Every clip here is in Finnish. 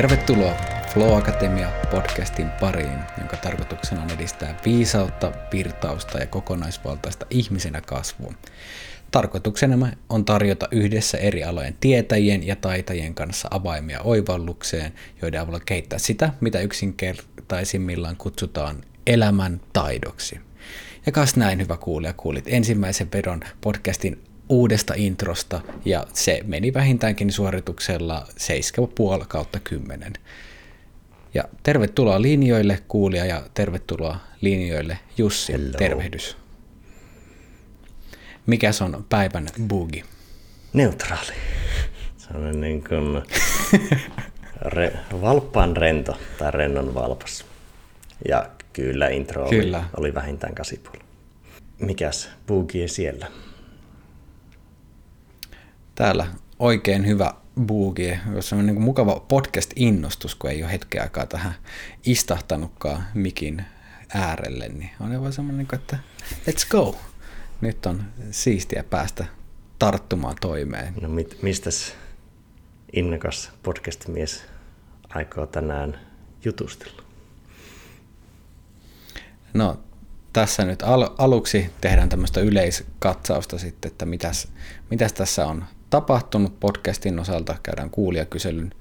Tervetuloa Flow Akatemia podcastin pariin, jonka tarkoituksena on edistää viisautta, virtausta ja kokonaisvaltaista ihmisenä kasvua. Tarkoituksena on tarjota yhdessä eri alojen tietäjien ja taitajien kanssa avaimia oivallukseen, joiden avulla kehittää sitä, mitä yksinkertaisimmillaan kutsutaan elämän taidoksi. Ja kas näin, hyvä kuulija, kuulit ensimmäisen vedon podcastin uudesta introsta, ja se meni vähintäänkin suorituksella 7,5 kautta 10. Ja tervetuloa linjoille kuulija ja tervetuloa linjoille Jussi. Hello. Tervehdys. Mikäs on päivän bugi? Neutraali. Se on niin kuin re, valppaan rento tai rennon valpas. Ja kyllä intro oli, Kyllä. oli vähintään kasipuoli. Mikäs bugie siellä? Täällä oikein hyvä bugi, jos on niin mukava podcast-innostus, kun ei ole hetken aikaa tähän istahtanutkaan mikin äärelle, niin on vaan semmoinen, niin että let's go. Nyt on siistiä päästä tarttumaan toimeen. No mit, mistäs innokas podcast-mies aikoo tänään jutustella? No tässä nyt al- aluksi tehdään tämmöistä yleiskatsausta sitten, että mitäs, mitäs tässä on tapahtunut podcastin osalta. Käydään kuulijakyselyn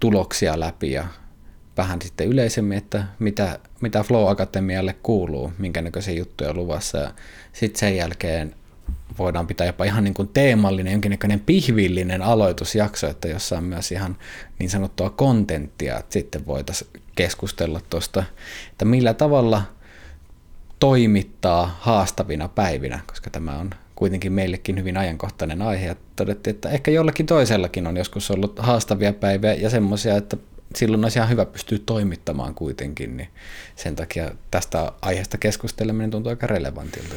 tuloksia läpi ja vähän sitten yleisemmin, että mitä, mitä Flow Akatemialle kuuluu, minkä näköisiä juttuja on luvassa. Ja sitten sen jälkeen voidaan pitää jopa ihan niin kuin teemallinen, jonkinnäköinen pihvillinen aloitusjakso, että jossa on myös ihan niin sanottua kontenttia, että sitten voitaisiin keskustella tuosta, että millä tavalla toimittaa haastavina päivinä, koska tämä on kuitenkin meillekin hyvin ajankohtainen aihe, ja todettiin, että ehkä jollakin toisellakin on joskus ollut haastavia päiviä ja semmoisia, että silloin olisi ihan hyvä pystyä toimittamaan kuitenkin, niin sen takia tästä aiheesta keskusteleminen tuntuu aika relevantilta.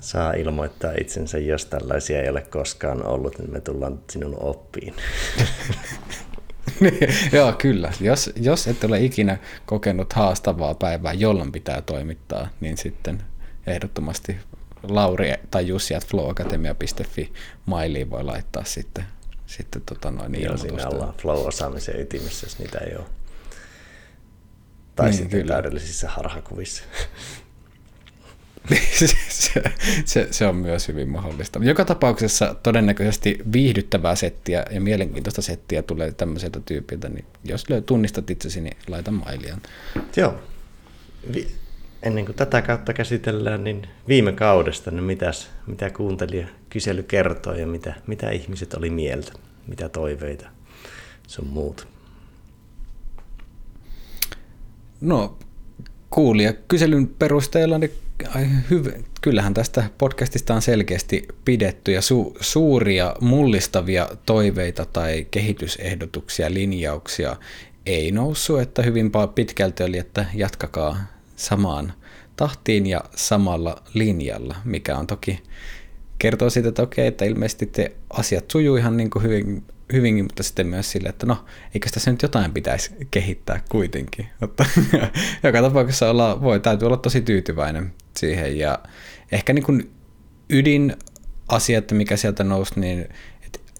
Saa ilmoittaa itsensä, jos tällaisia ei ole koskaan ollut, niin me tullaan sinun oppiin. Joo, kyllä. Jos, jos et ole ikinä kokenut haastavaa päivää, jolloin pitää toimittaa, niin sitten ehdottomasti Lauri tai Jussi at flowakatemia.fi mailiin voi laittaa sitten, sitten tota noin Joo, siinä ollaan flow-osaamisen ytimessä, jos niitä ei ole. Tai Niin, sitten kyllä. täydellisissä harhakuvissa. se, se, se, on myös hyvin mahdollista. Joka tapauksessa todennäköisesti viihdyttävää settiä ja mielenkiintoista settiä tulee tämmöiseltä tyypiltä, niin jos tunnistat itsesi, niin laita mailia. Joo. Vi- ennen kuin tätä kautta käsitellään, niin viime kaudesta, niin mitäs, mitä kuuntelija kysely kertoo ja mitä, mitä ihmiset oli mieltä, mitä toiveita sun muut. No, kuulija kyselyn perusteella, niin ai, hyvä. kyllähän tästä podcastista on selkeästi pidetty ja su- suuria mullistavia toiveita tai kehitysehdotuksia, linjauksia ei noussut, että hyvin pitkälti oli, että jatkakaa samaan tahtiin ja samalla linjalla, mikä on toki kertoo siitä, että okei, että ilmeisesti te asiat sujuu ihan niin kuin hyvin, hyvinkin, mutta sitten myös sille, että no, eikö tässä nyt jotain pitäisi kehittää kuitenkin. Mutta joka tapauksessa olla, voi, täytyy olla tosi tyytyväinen siihen ja ehkä niin kuin ydin asia, että mikä sieltä nousi, niin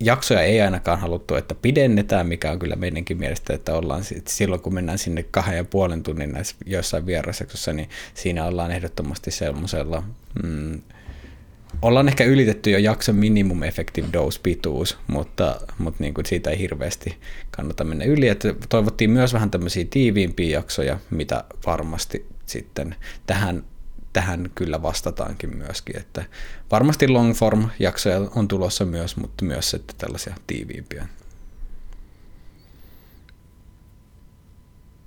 jaksoja ei ainakaan haluttu, että pidennetään, mikä on kyllä meidänkin mielestä, että ollaan sit silloin, kun mennään sinne kahden ja puolen tunnin näissä joissain vierasjaksossa, niin siinä ollaan ehdottomasti semmoisella mm, ollaan ehkä ylitetty jo jakson minimum effective dose pituus, mutta, mutta niin kuin siitä ei hirveästi kannata mennä yli. Että toivottiin myös vähän tämmöisiä tiiviimpiä jaksoja, mitä varmasti sitten tähän, tähän kyllä vastataankin myöskin. Että varmasti long form jaksoja on tulossa myös, mutta myös sitten tällaisia tiiviimpiä.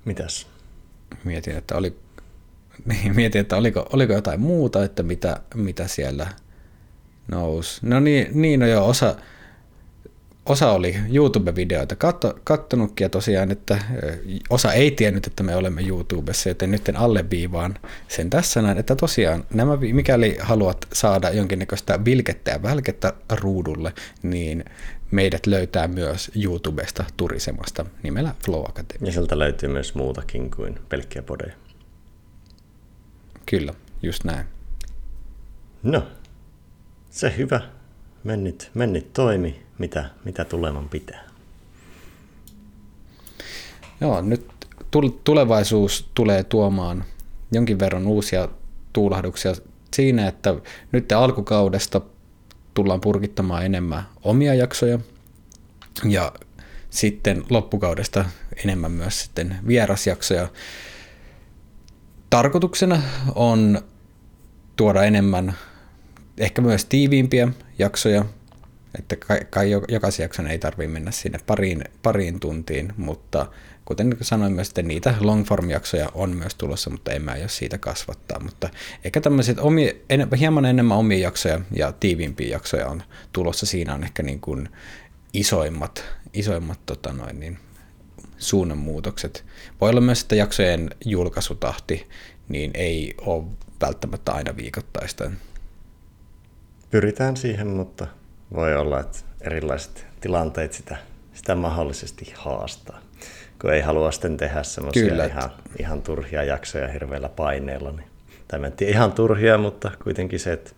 Mitäs? Mietin, että, oli, niin, mietin, että oliko, oliko jotain muuta, että mitä, mitä siellä nousi. No niin, niin no joo, osa, osa oli YouTube-videoita katto, kattonutkin ja tosiaan, että osa ei tiennyt, että me olemme YouTubessa, joten nyt alleviivaan sen tässä näin, että tosiaan nämä, mikäli haluat saada jonkinnäköistä vilkettä ja välkettä ruudulle, niin meidät löytää myös YouTubesta turisemasta nimellä Flow Academy. Ja sieltä löytyy myös muutakin kuin pelkkiä podeja. Kyllä, just näin. No, se hyvä. Mennit, mennit toimi, mitä, mitä tuleman pitää. Joo, nyt tulevaisuus tulee tuomaan jonkin verran uusia tuulahduksia siinä, että nyt alkukaudesta tullaan purkittamaan enemmän omia jaksoja ja sitten loppukaudesta enemmän myös sitten vierasjaksoja. Tarkoituksena on tuoda enemmän ehkä myös tiiviimpiä jaksoja, että kai, kai jokaisen jakson ei tarvitse mennä sinne pariin, pariin tuntiin, mutta kuten sanoin myös, että niitä longform-jaksoja on myös tulossa, mutta en mä aio siitä kasvattaa. Mutta ehkä tämmöiset omi, en, hieman enemmän omia jaksoja ja tiiviimpiä jaksoja on tulossa. Siinä on ehkä niin kuin isoimmat, isoimmat tota noin, niin, suunnanmuutokset. Voi olla myös, että jaksojen julkaisutahti niin ei ole välttämättä aina viikoittaista. Pyritään siihen, mutta voi olla, että erilaiset tilanteet sitä, sitä mahdollisesti haastaa. Kun ei halua sitten tehdä semmoisia ihan, ihan turhia jaksoja hirveällä paineella. Niin, tai en tiedä ihan turhia, mutta kuitenkin se, että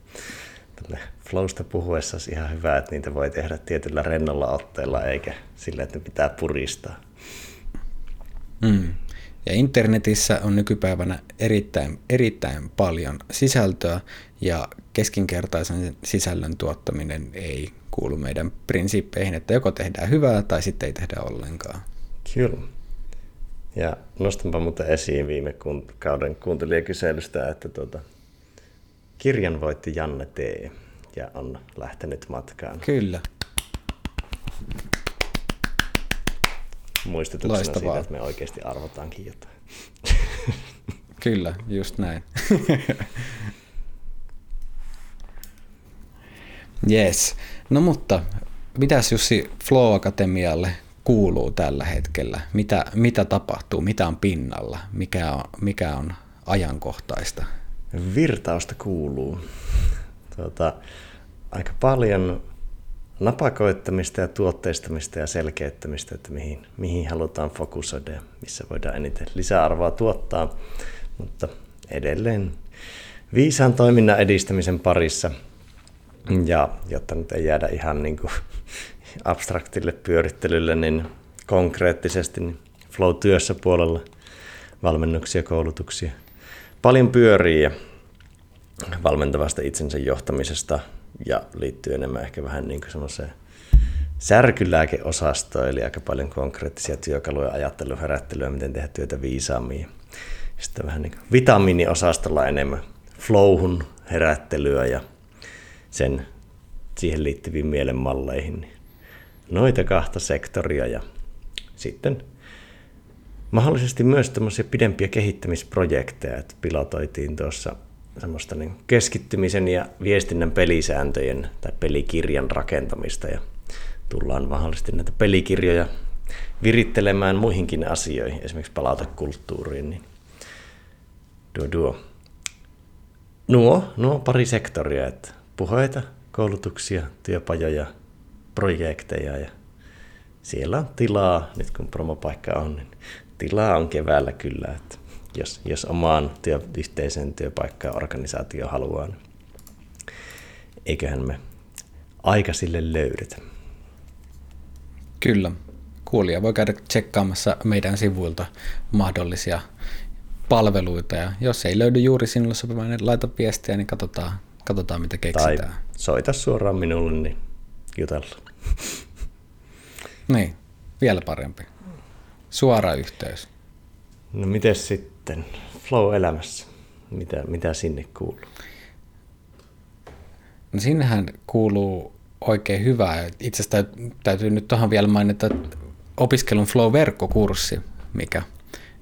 tälle flowsta puhuessa olisi ihan hyvä, että niitä voi tehdä tietyllä rennolla otteella, eikä sillä, että ne pitää puristaa. Mm. Ja internetissä on nykypäivänä erittäin, erittäin paljon sisältöä ja keskinkertaisen sisällön tuottaminen ei kuulu meidän prinsiippeihin, että joko tehdään hyvää tai sitten ei tehdä ollenkaan. Kyllä. Ja nostanpa muuten esiin viime kauden kuuntelijakyselystä, että tuota, kirjan voitti Janne T. ja on lähtenyt matkaan. Kyllä. Muistutuksena Loistavaa. siitä, että me oikeasti arvotaankin jotain. Kyllä, just näin. Yes. No mutta, mitäs Jussi Flow Akatemialle kuuluu tällä hetkellä? Mitä, mitä tapahtuu? Mitä on pinnalla? Mikä on, mikä on ajankohtaista? Virtausta kuuluu. Tuota, aika paljon napakoittamista ja tuotteistamista ja selkeyttämistä, että mihin, mihin halutaan fokusoida ja missä voidaan eniten lisäarvoa tuottaa. Mutta edelleen viisaan toiminnan edistämisen parissa. Ja jotta nyt ei jäädä ihan niin kuin abstraktille pyörittelylle, niin konkreettisesti niin flow-työssä puolella valmennuksia, koulutuksia. Paljon pyörii ja valmentavasta itsensä johtamisesta ja liittyy enemmän ehkä vähän niin kuin semmoiseen särkylääkeosastoon, eli aika paljon konkreettisia työkaluja, ajattelua, herättelyä, miten tehdä työtä viisaammin. Sitten vähän niin vitamiiniosastolla enemmän flowhun herättelyä ja sen siihen liittyviin mielenmalleihin. Noita kahta sektoria ja sitten mahdollisesti myös tämmöisiä pidempiä kehittämisprojekteja, että pilotoitiin tuossa semmoista niin keskittymisen ja viestinnän pelisääntöjen tai pelikirjan rakentamista ja tullaan mahdollisesti näitä pelikirjoja virittelemään muihinkin asioihin, esimerkiksi palautekulttuuriin. Niin duo, duo. Nuo, nuo pari sektoria, että puheita, koulutuksia, työpajoja, projekteja ja siellä on tilaa, nyt kun promopaikka on, niin tilaa on keväällä kyllä, että jos, jos omaan työyhteisön työpaikkaan organisaatio haluaa, niin eiköhän me aika sille löydetä. Kyllä. Kuulija voi käydä tsekkaamassa meidän sivuilta mahdollisia palveluita ja jos ei löydy juuri sinulle sopiva, niin laita viestiä, niin katsotaan, katsotaan mitä keksitään. Tai soita suoraan minulle, niin jutellaan. niin, vielä parempi. Suora yhteys. No miten sitten flow-elämässä? Mitä, mitä sinne kuuluu? No sinnehän kuuluu oikein hyvää. Itse asiassa täytyy nyt tuohon vielä mainita opiskelun Flow-verkkokurssi, mikä,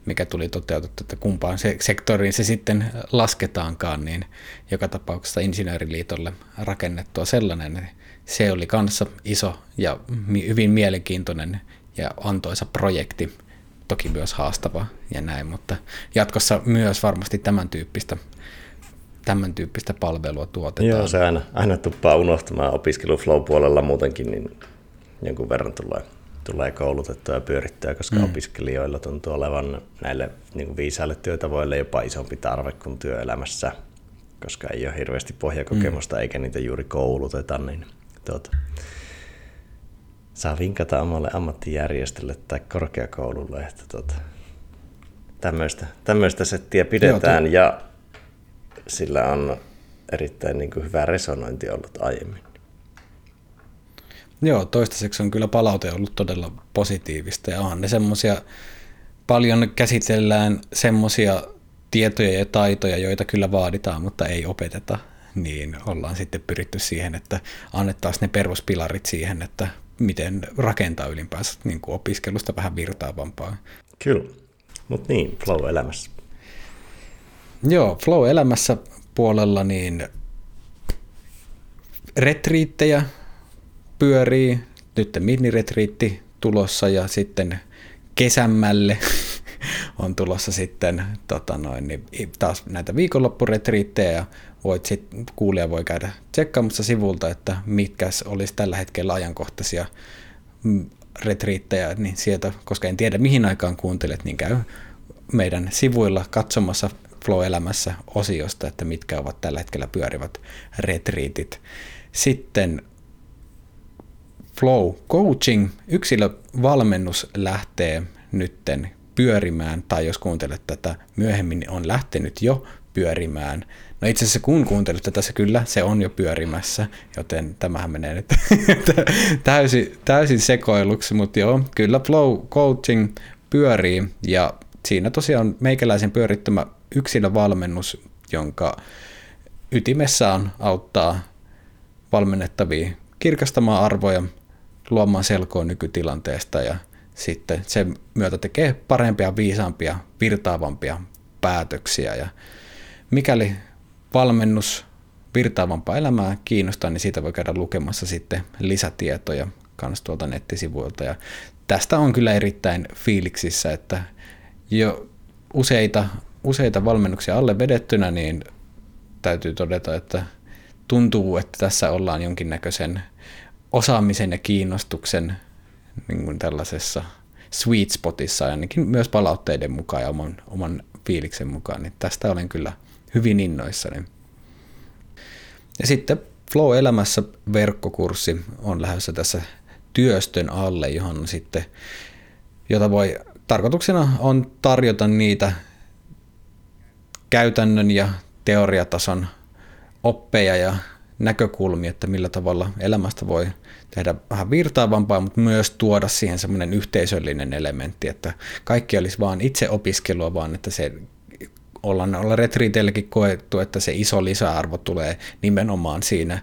mikä tuli toteutettu, että kumpaan se, sektoriin se sitten lasketaankaan, niin joka tapauksessa Insinööriliitolle rakennettua sellainen. Se oli kanssa iso ja hyvin mielenkiintoinen ja antoisa projekti, toki myös haastava ja näin, mutta jatkossa myös varmasti tämän tyyppistä tämän tyyppistä palvelua tuotetaan. Joo, se aina, aina tuppaa unohtamaan opiskeluflow-puolella muutenkin, niin jonkun verran tulee, tulee koulutettua ja pyörittyä, koska mm. opiskelijoilla tuntuu olevan näille niin viisaille työtavoille jopa isompi tarve kuin työelämässä, koska ei ole hirveästi pohjakokemusta mm. eikä niitä juuri kouluteta, niin tuota, saa vinkata omalle ammattijärjestölle tai korkeakoululle, että tota, tämmöistä, tämmöistä settiä pidetään Joo, ja sillä on erittäin niin kuin hyvä resonointi ollut aiemmin. Joo, toistaiseksi on kyllä palaute ollut todella positiivista ja on ne semmoisia, paljon käsitellään semmoisia tietoja ja taitoja, joita kyllä vaaditaan, mutta ei opeteta, niin ollaan sitten pyritty siihen, että annettaisiin ne peruspilarit siihen, että miten rakentaa ylipäänsä niin kuin opiskelusta vähän virtaavampaa. Kyllä, mutta niin, flow-elämässä. Joo, flow-elämässä puolella niin retriittejä pyörii, nyt mini-retriitti tulossa ja sitten kesämmälle on tulossa sitten tota noin, niin taas näitä viikonloppuretriittejä ja voit sit, kuulija voi käydä tsekkaamassa sivulta, että mitkä olisi tällä hetkellä ajankohtaisia mm, retriittejä, niin sieltä, koska en tiedä mihin aikaan kuuntelet, niin käy meidän sivuilla katsomassa Flow-elämässä osiosta, että mitkä ovat tällä hetkellä pyörivät retriitit. Sitten Flow Coaching, yksilövalmennus lähtee nytten pyörimään, tai jos kuuntelet tätä myöhemmin, niin on lähtenyt jo pyörimään. No itse asiassa kun kuuntelet tätä, se kyllä, se on jo pyörimässä, joten tämähän menee nyt täysin, täysin sekoiluksi, mutta joo, kyllä Flow Coaching pyörii, ja siinä tosiaan meikäläisen pyörittämä yksilövalmennus, jonka ytimessä on auttaa valmennettavia kirkastamaan arvoja, luomaan selkoa nykytilanteesta ja sitten sen myötä tekee parempia, viisaampia, virtaavampia päätöksiä. Ja mikäli valmennus virtaavampaa elämää kiinnostaa, niin siitä voi käydä lukemassa sitten lisätietoja kanssa tuolta nettisivuilta. Ja tästä on kyllä erittäin fiiliksissä, että jo useita, useita valmennuksia alle vedettynä, niin täytyy todeta, että tuntuu, että tässä ollaan jonkinnäköisen osaamisen ja kiinnostuksen niin kuin tällaisessa sweet spotissa, ainakin myös palautteiden mukaan ja oman, oman fiiliksen mukaan, niin tästä olen kyllä hyvin innoissani. Ja sitten Flow-elämässä verkkokurssi on lähdössä tässä työstön alle, johon sitten, jota voi, tarkoituksena on tarjota niitä käytännön ja teoriatason oppeja ja näkökulmia, että millä tavalla elämästä voi tehdä vähän virtaavampaa, mutta myös tuoda siihen semmoinen yhteisöllinen elementti, että kaikki olisi vaan itse opiskelua, vaan että se ollaan olla retriiteilläkin koettu, että se iso lisäarvo tulee nimenomaan siinä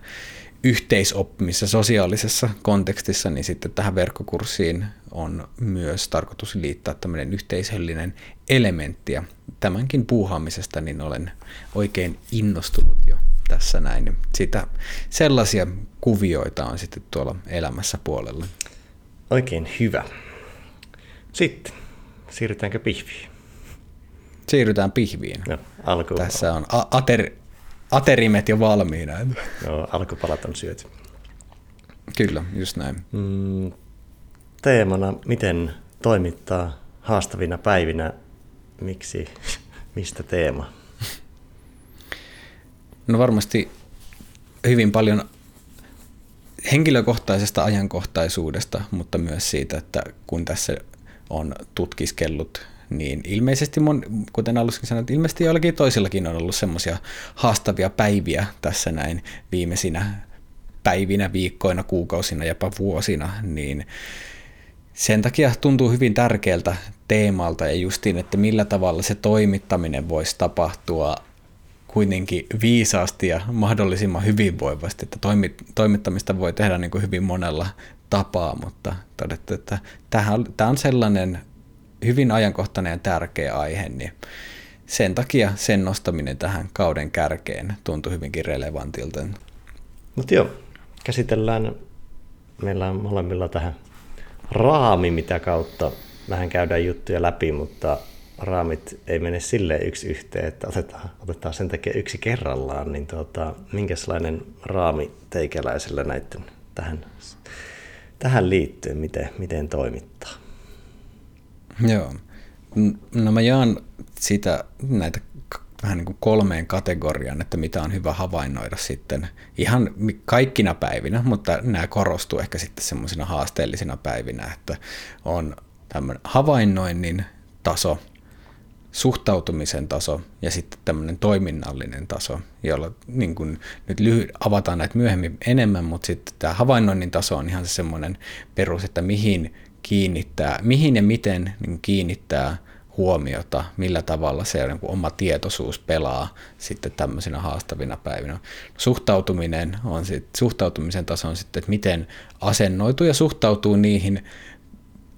yhteisoppimisessa, sosiaalisessa kontekstissa, niin sitten tähän verkkokurssiin on myös tarkoitus liittää tämmöinen yhteisöllinen elementti, ja tämänkin puuhaamisesta niin olen oikein innostunut jo tässä näin. Niin sitä, sellaisia kuvioita on sitten tuolla elämässä puolella. Oikein hyvä. Sitten siirrytäänkö pihviin? Siirrytään pihviin. No, alku... Tässä on ater, aterimet jo valmiina. No, alkupalat on syöty. Kyllä, just näin. Mm, teemana, miten toimittaa haastavina päivinä. Miksi, mistä teema? No varmasti hyvin paljon henkilökohtaisesta ajankohtaisuudesta, mutta myös siitä, että kun tässä on tutkiskellut, niin ilmeisesti, mon, kuten alussa sanoin, ilmeisesti joillakin toisillakin on ollut semmoisia haastavia päiviä tässä näin viimeisinä päivinä, viikkoina, kuukausina, jopa vuosina, niin sen takia tuntuu hyvin tärkeältä teemalta ja justiin, että millä tavalla se toimittaminen voisi tapahtua kuitenkin viisaasti ja mahdollisimman hyvinvoivasti, että toimittamista voi tehdä niin kuin hyvin monella tapaa, mutta todettu, että tämä on sellainen hyvin ajankohtainen ja tärkeä aihe, niin sen takia sen nostaminen tähän kauden kärkeen tuntui hyvinkin relevantilta. Mutta joo, käsitellään, meillä on molemmilla tähän raami, mitä kautta vähän käydään juttuja läpi, mutta raamit ei mene silleen yksi yhteen, että otetaan, otetaan sen takia yksi kerrallaan, niin tuota, minkälainen raami teikäläisellä näiden tähän, tähän liittyen, miten, miten toimittaa? Joo. No mä jaan sitä, näitä vähän niin kuin kolmeen kategoriaan, että mitä on hyvä havainnoida sitten ihan kaikkina päivinä, mutta nämä korostuu ehkä sitten semmoisina haasteellisina päivinä, että on tämmöinen havainnoinnin taso, suhtautumisen taso ja sitten tämmöinen toiminnallinen taso, jolla niin kuin, nyt lyhy- avataan näitä myöhemmin enemmän, mutta sitten tämä havainnoinnin taso on ihan se semmoinen perus, että mihin kiinnittää, mihin ja miten niin kiinnittää huomiota, millä tavalla se niin kuin oma tietoisuus pelaa sitten tämmöisinä haastavina päivinä. Suhtautuminen on sit, suhtautumisen taso on sitten, että miten asennoituu ja suhtautuu niihin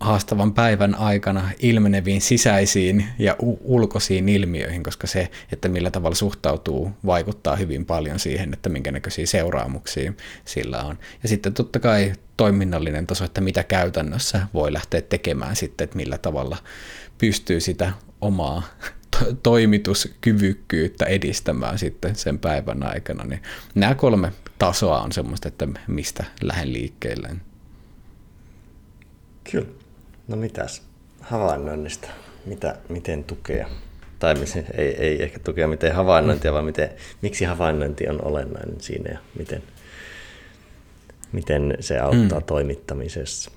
haastavan päivän aikana ilmeneviin sisäisiin ja u- ulkoisiin ilmiöihin, koska se, että millä tavalla suhtautuu, vaikuttaa hyvin paljon siihen, että minkä näköisiä seuraamuksia sillä on. Ja sitten totta kai toiminnallinen taso, että mitä käytännössä voi lähteä tekemään sitten, että millä tavalla pystyy sitä omaa to- toimituskyvykkyyttä edistämään sitten sen päivän aikana. Niin nämä kolme tasoa on semmoista, että mistä lähden liikkeelle. Kyllä. No mitäs havainnoinnista? Mitä, miten tukea? Tai ei, ei ehkä tukea miten havainnointia, vaan miten, miksi havainnointi on olennainen siinä ja miten, miten se auttaa mm. toimittamisessa.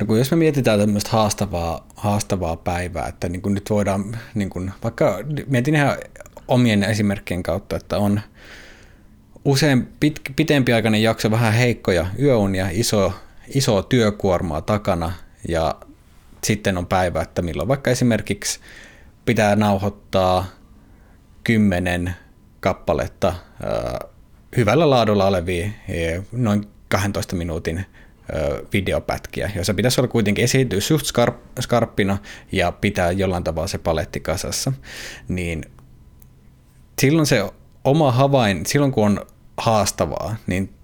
No kun jos me mietitään tämmöistä haastavaa, haastavaa päivää, että niin kuin nyt voidaan, niin kuin, vaikka mietin ihan omien esimerkkien kautta, että on usein pit, pitempiaikainen jakso vähän heikkoja yöunia, iso, iso työkuormaa takana ja sitten on päivä, että milloin vaikka esimerkiksi pitää nauhoittaa kymmenen kappaletta äh, hyvällä laadulla olevia noin 12 minuutin videopätkiä, joissa pitäisi olla kuitenkin esiintyä suht skarp, skarppina ja pitää jollain tavalla se paletti kasassa, niin silloin se oma havain, silloin kun on haastavaa, niin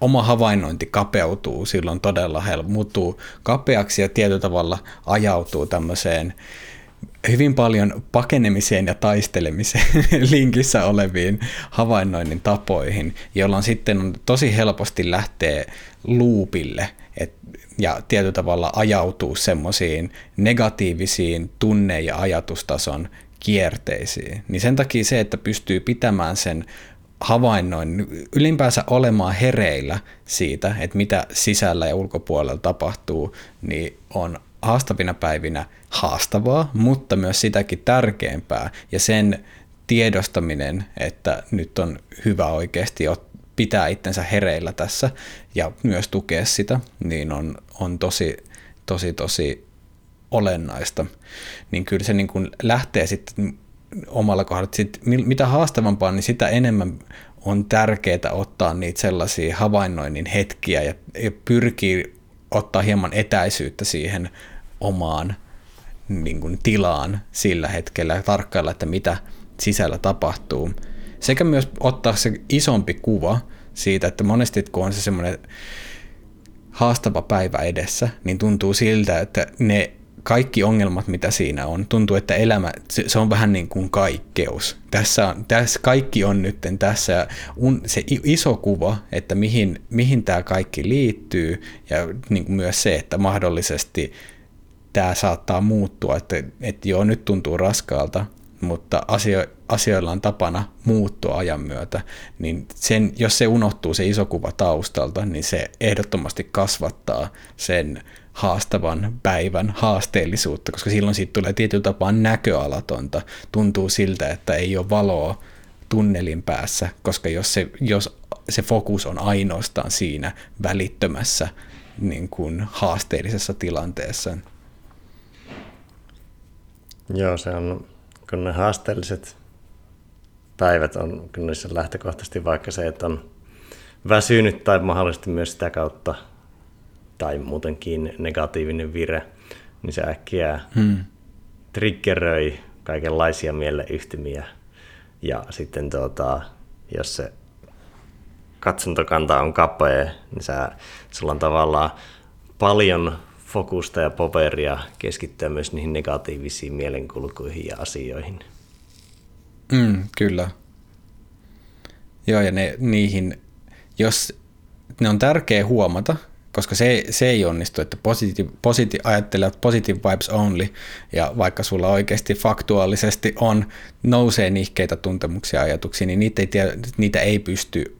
oma havainnointi kapeutuu silloin todella helppo, muuttuu kapeaksi ja tietyllä tavalla ajautuu tämmöiseen hyvin paljon pakenemiseen ja taistelemiseen linkissä oleviin havainnoinnin tapoihin, jolloin sitten on tosi helposti lähtee luupille ja tietyllä tavalla ajautuu semmoisiin negatiivisiin tunne- ja ajatustason kierteisiin. Niin sen takia se, että pystyy pitämään sen havainnoin, ylipäänsä olemaan hereillä siitä, että mitä sisällä ja ulkopuolella tapahtuu, niin on haastavina päivinä haastavaa, mutta myös sitäkin tärkeämpää. Ja sen tiedostaminen, että nyt on hyvä oikeasti pitää itsensä hereillä tässä ja myös tukea sitä, niin on, on tosi, tosi, tosi olennaista. Niin kyllä se niin kuin lähtee sitten omalla kohdalla, sit, mitä haastavampaa, niin sitä enemmän on tärkeää ottaa niitä sellaisia havainnoinnin hetkiä ja, ja pyrkii ottaa hieman etäisyyttä siihen omaan niin kuin, tilaan sillä hetkellä ja tarkkailla, että mitä sisällä tapahtuu. Sekä myös ottaa se isompi kuva siitä, että monesti kun on se semmoinen haastava päivä edessä, niin tuntuu siltä, että ne kaikki ongelmat, mitä siinä on, tuntuu, että elämä, se, on vähän niin kuin kaikkeus. Tässä, on, tässä kaikki on nyt tässä ja se iso kuva, että mihin, mihin tämä kaikki liittyy ja niin kuin myös se, että mahdollisesti tämä saattaa muuttua, että, että joo, nyt tuntuu raskaalta, mutta asio, asioilla on tapana muuttua ajan myötä, niin sen, jos se unohtuu se iso kuva taustalta, niin se ehdottomasti kasvattaa sen haastavan päivän haasteellisuutta, koska silloin siitä tulee tietyllä tapaa näköalatonta. Tuntuu siltä, että ei ole valoa tunnelin päässä, koska jos se, jos se fokus on ainoastaan siinä välittömässä niin kuin haasteellisessa tilanteessa. Joo, se on, kun ne haasteelliset päivät on, niissä lähtökohtaisesti vaikka se, että on väsynyt tai mahdollisesti myös sitä kautta tai muutenkin negatiivinen vire, niin se äkkiä hmm. triggeröi kaikenlaisia mieleyhtymiä. Ja sitten tuota, jos se katsontokanta on kapea, niin sä, sulla on tavallaan paljon fokusta ja poveria keskittyä myös niihin negatiivisiin mielenkulkuihin ja asioihin. Mm, kyllä. Joo, ja ne, niihin, jos ne on tärkeä huomata, koska se, se ei onnistu, että positive, positive, ajattelet positive vibes only, ja vaikka sulla oikeasti faktuaalisesti on, nousee nihkeitä tuntemuksia ja ajatuksia, niin niitä ei, niitä ei pysty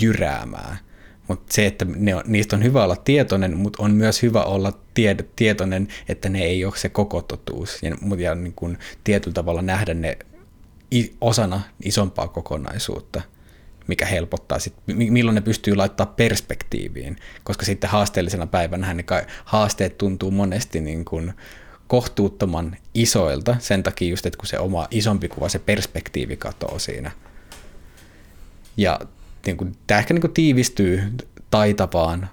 jyräämään. Mutta se, että ne on, niistä on hyvä olla tietoinen, mutta on myös hyvä olla tie, tietoinen, että ne ei ole se koko totuus. Ja, ja niin kuin tietyllä tavalla nähdä ne osana isompaa kokonaisuutta, mikä helpottaa, sit, milloin ne pystyy laittaa perspektiiviin, koska sitten haasteellisena päivänä ne haasteet tuntuu monesti niin kuin kohtuuttoman isoilta, sen takia just, että kun se oma isompi kuva, se perspektiivi katoo siinä. Ja niin kuin, tämä ehkä niin kuin tiivistyy taitavaan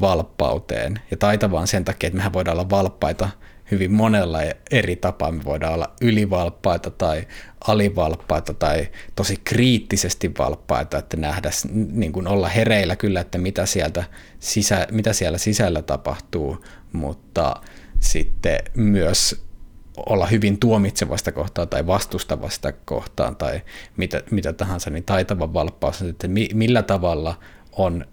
valppauteen. Ja taitavaan sen takia, että mehän voidaan olla valppaita hyvin monella eri tapaa. Me voidaan olla ylivalppaita tai alivalppaita tai tosi kriittisesti valppaita, että nähdä, niin kuin olla hereillä kyllä, että mitä, sieltä sisä, mitä siellä sisällä tapahtuu, mutta sitten myös olla hyvin tuomitsevasta kohtaan tai vastustavasta kohtaan tai mitä, mitä tahansa, niin taitava valppaus että millä tavalla on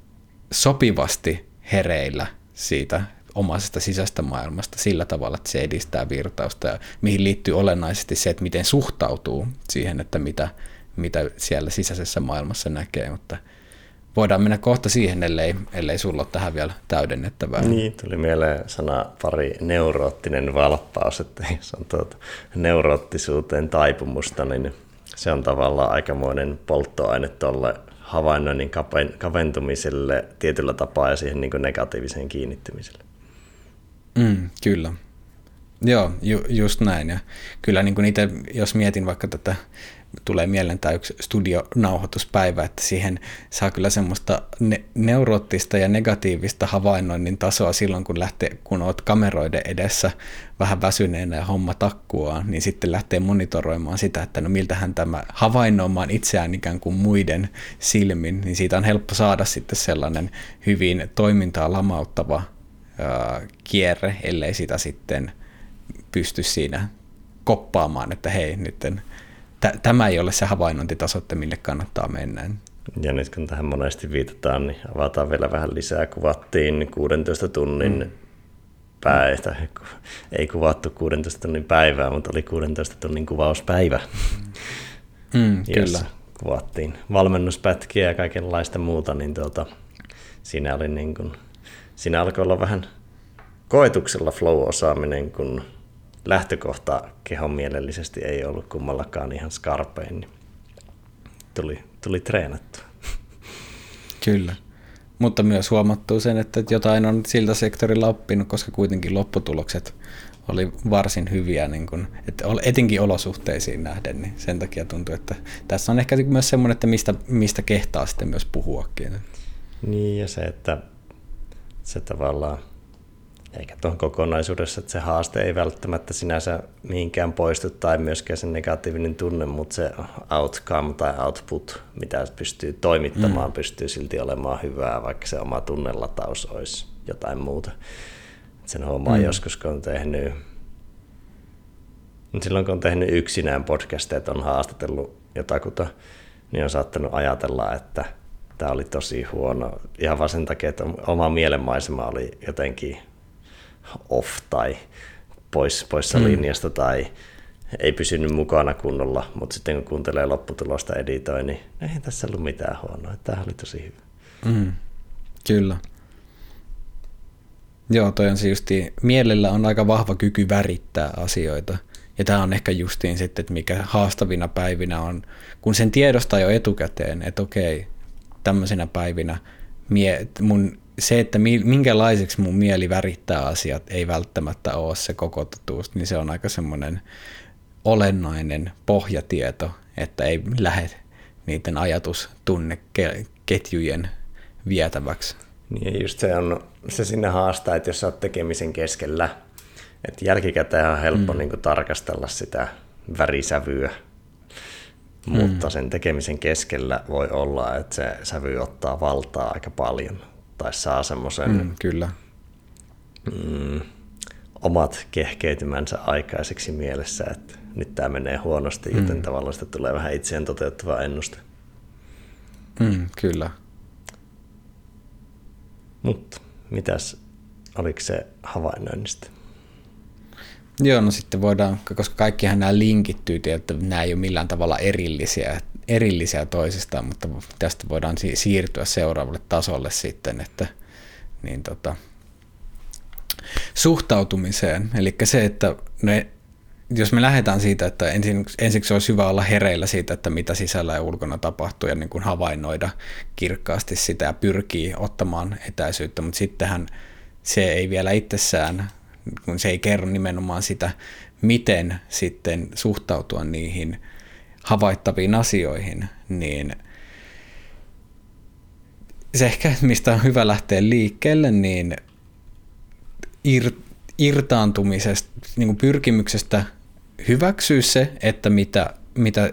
sopivasti hereillä siitä omaisesta sisäistä maailmasta sillä tavalla, että se edistää virtausta ja mihin liittyy olennaisesti se, että miten suhtautuu siihen, että mitä, mitä siellä sisäisessä maailmassa näkee, mutta voidaan mennä kohta siihen, ellei, ellei sulla ole tähän vielä täydennettävää. Niin, tuli mieleen sana pari neuroottinen valppaus, että jos on tuota neuroottisuuteen taipumusta, niin se on tavallaan aikamoinen polttoaine tuolle havainnoinnin kaventumiselle tietyllä tapaa ja siihen niin negatiiviseen kiinnittymiselle. Mm, kyllä. Joo, ju, just näin. Ja kyllä niin kuin itse, jos mietin vaikka tätä, tulee mieleen tämä yksi studionauhoituspäivä, että siihen saa kyllä semmoista ne- neuroottista ja negatiivista havainnoinnin tasoa silloin, kun, lähtee, kun olet kameroiden edessä vähän väsyneenä ja homma takkuaa, niin sitten lähtee monitoroimaan sitä, että no miltähän tämä havainnoimaan itseään ikään kuin muiden silmin, niin siitä on helppo saada sitten sellainen hyvin toimintaa lamauttava kierre, ellei sitä sitten pysty siinä koppaamaan, että hei, nyt t- tämä ei ole se havainnointitaso, että mille kannattaa mennä. Ja nyt kun tähän monesti viitataan, niin avataan vielä vähän lisää. Kuvattiin 16 tunnin mm. päivä, ei kuvattu 16 tunnin päivää, mutta oli 16 tunnin kuvauspäivä. Mm, kyllä. Kuvattiin valmennuspätkiä ja kaikenlaista muuta, niin tuota, siinä oli niin kuin siinä alkoi olla vähän koetuksella flow-osaaminen, kun lähtökohta kehon mielellisesti ei ollut kummallakaan ihan skarpein, niin tuli, tuli treenattua. Kyllä. Mutta myös huomattu sen, että jotain on siltä sektorilla oppinut, koska kuitenkin lopputulokset oli varsin hyviä, niin kun, että etenkin olosuhteisiin nähden, niin sen takia tuntuu, että tässä on ehkä myös semmoinen, että mistä, mistä kehtaa sitten myös puhuakin. Niin, ja se, että se tavallaan, eikä tuohon kokonaisuudessa, että se haaste ei välttämättä sinänsä mihinkään poistu tai myöskään se negatiivinen tunne, mutta se outcome tai output, mitä pystyy toimittamaan, mm. pystyy silti olemaan hyvää, vaikka se oma tunnelataus olisi jotain muuta. Sen huomaa mm. joskus, kun on tehnyt silloin kun on tehnyt yksinään podcasteja, on haastatellut jotakuta, niin on saattanut ajatella, että – tämä oli tosi huono. Ihan vaan sen takia, että oma mielenmaisema oli jotenkin off tai pois, poissa mm. linjasta tai ei pysynyt mukana kunnolla, mutta sitten kun kuuntelee lopputulosta editoi, niin ei tässä ollut mitään huonoa. Tämä oli tosi hyvä. Mm. Kyllä. Joo, toi on se justi, mielellä on aika vahva kyky värittää asioita. Ja tämä on ehkä justiin sitten, että mikä haastavina päivinä on, kun sen tiedostaa jo etukäteen, että okei, tämmöisenä päivinä mie, mun, se, että minkälaiseksi mun mieli värittää asiat, ei välttämättä ole se koko totuus, niin se on aika semmoinen olennainen pohjatieto, että ei lähde niiden ajatustunneketjujen vietäväksi. Niin just se on se sinne haastaa, että jos sä oot tekemisen keskellä, että jälkikäteen on helppo mm. niin tarkastella sitä värisävyä mm. mutta sen tekemisen keskellä voi olla, että se sävy ottaa valtaa aika paljon tai saa semmoisen mm, kyllä. Mm, omat kehkeytymänsä aikaiseksi mielessä, että nyt tämä menee huonosti, mm. joten tavallaan sitä tulee vähän itseään toteuttava ennuste. Mm, kyllä. Mutta mitäs, oliko se havainnoinnista? Joo, no sitten voidaan, koska kaikkihan nämä linkittyy, että nämä ei ole millään tavalla erillisiä, erillisiä toisistaan, mutta tästä voidaan siirtyä seuraavalle tasolle sitten, että niin tota, suhtautumiseen. Eli se, että ne, jos me lähdetään siitä, että ensin, ensiksi olisi hyvä olla hereillä siitä, että mitä sisällä ja ulkona tapahtuu ja niin kuin havainnoida kirkkaasti sitä ja pyrkii ottamaan etäisyyttä, mutta sittenhän se ei vielä itsessään, kun se ei kerro nimenomaan sitä, miten sitten suhtautua niihin havaittaviin asioihin, niin se ehkä, mistä on hyvä lähteä liikkeelle, niin ir, irtaantumisesta, niin kuin pyrkimyksestä hyväksyä se, että mitä, mitä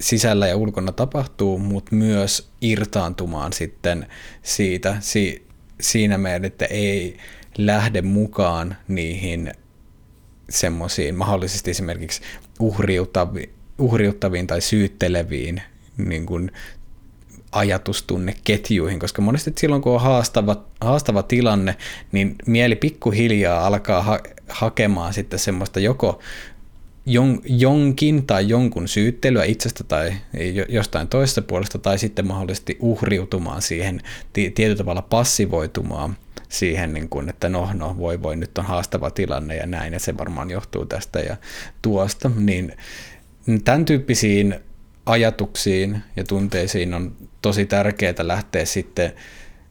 sisällä ja ulkona tapahtuu, mutta myös irtaantumaan sitten siitä si, siinä meidän, että ei lähde mukaan niihin semmoisiin mahdollisesti esimerkiksi uhriuttaviin, uhriuttaviin tai syytteleviin niin kuin ajatustunneketjuihin, koska monesti silloin kun on haastava, haastava tilanne, niin mieli pikkuhiljaa alkaa ha- hakemaan sitten semmoista joko jon, jonkin tai jonkun syyttelyä itsestä tai jostain toisesta puolesta tai sitten mahdollisesti uhriutumaan siihen, tietyllä tavalla passivoitumaan siihen, niin kuin, että no, no, voi voi, nyt on haastava tilanne ja näin, ja se varmaan johtuu tästä ja tuosta, niin tämän tyyppisiin ajatuksiin ja tunteisiin on tosi tärkeää lähteä sitten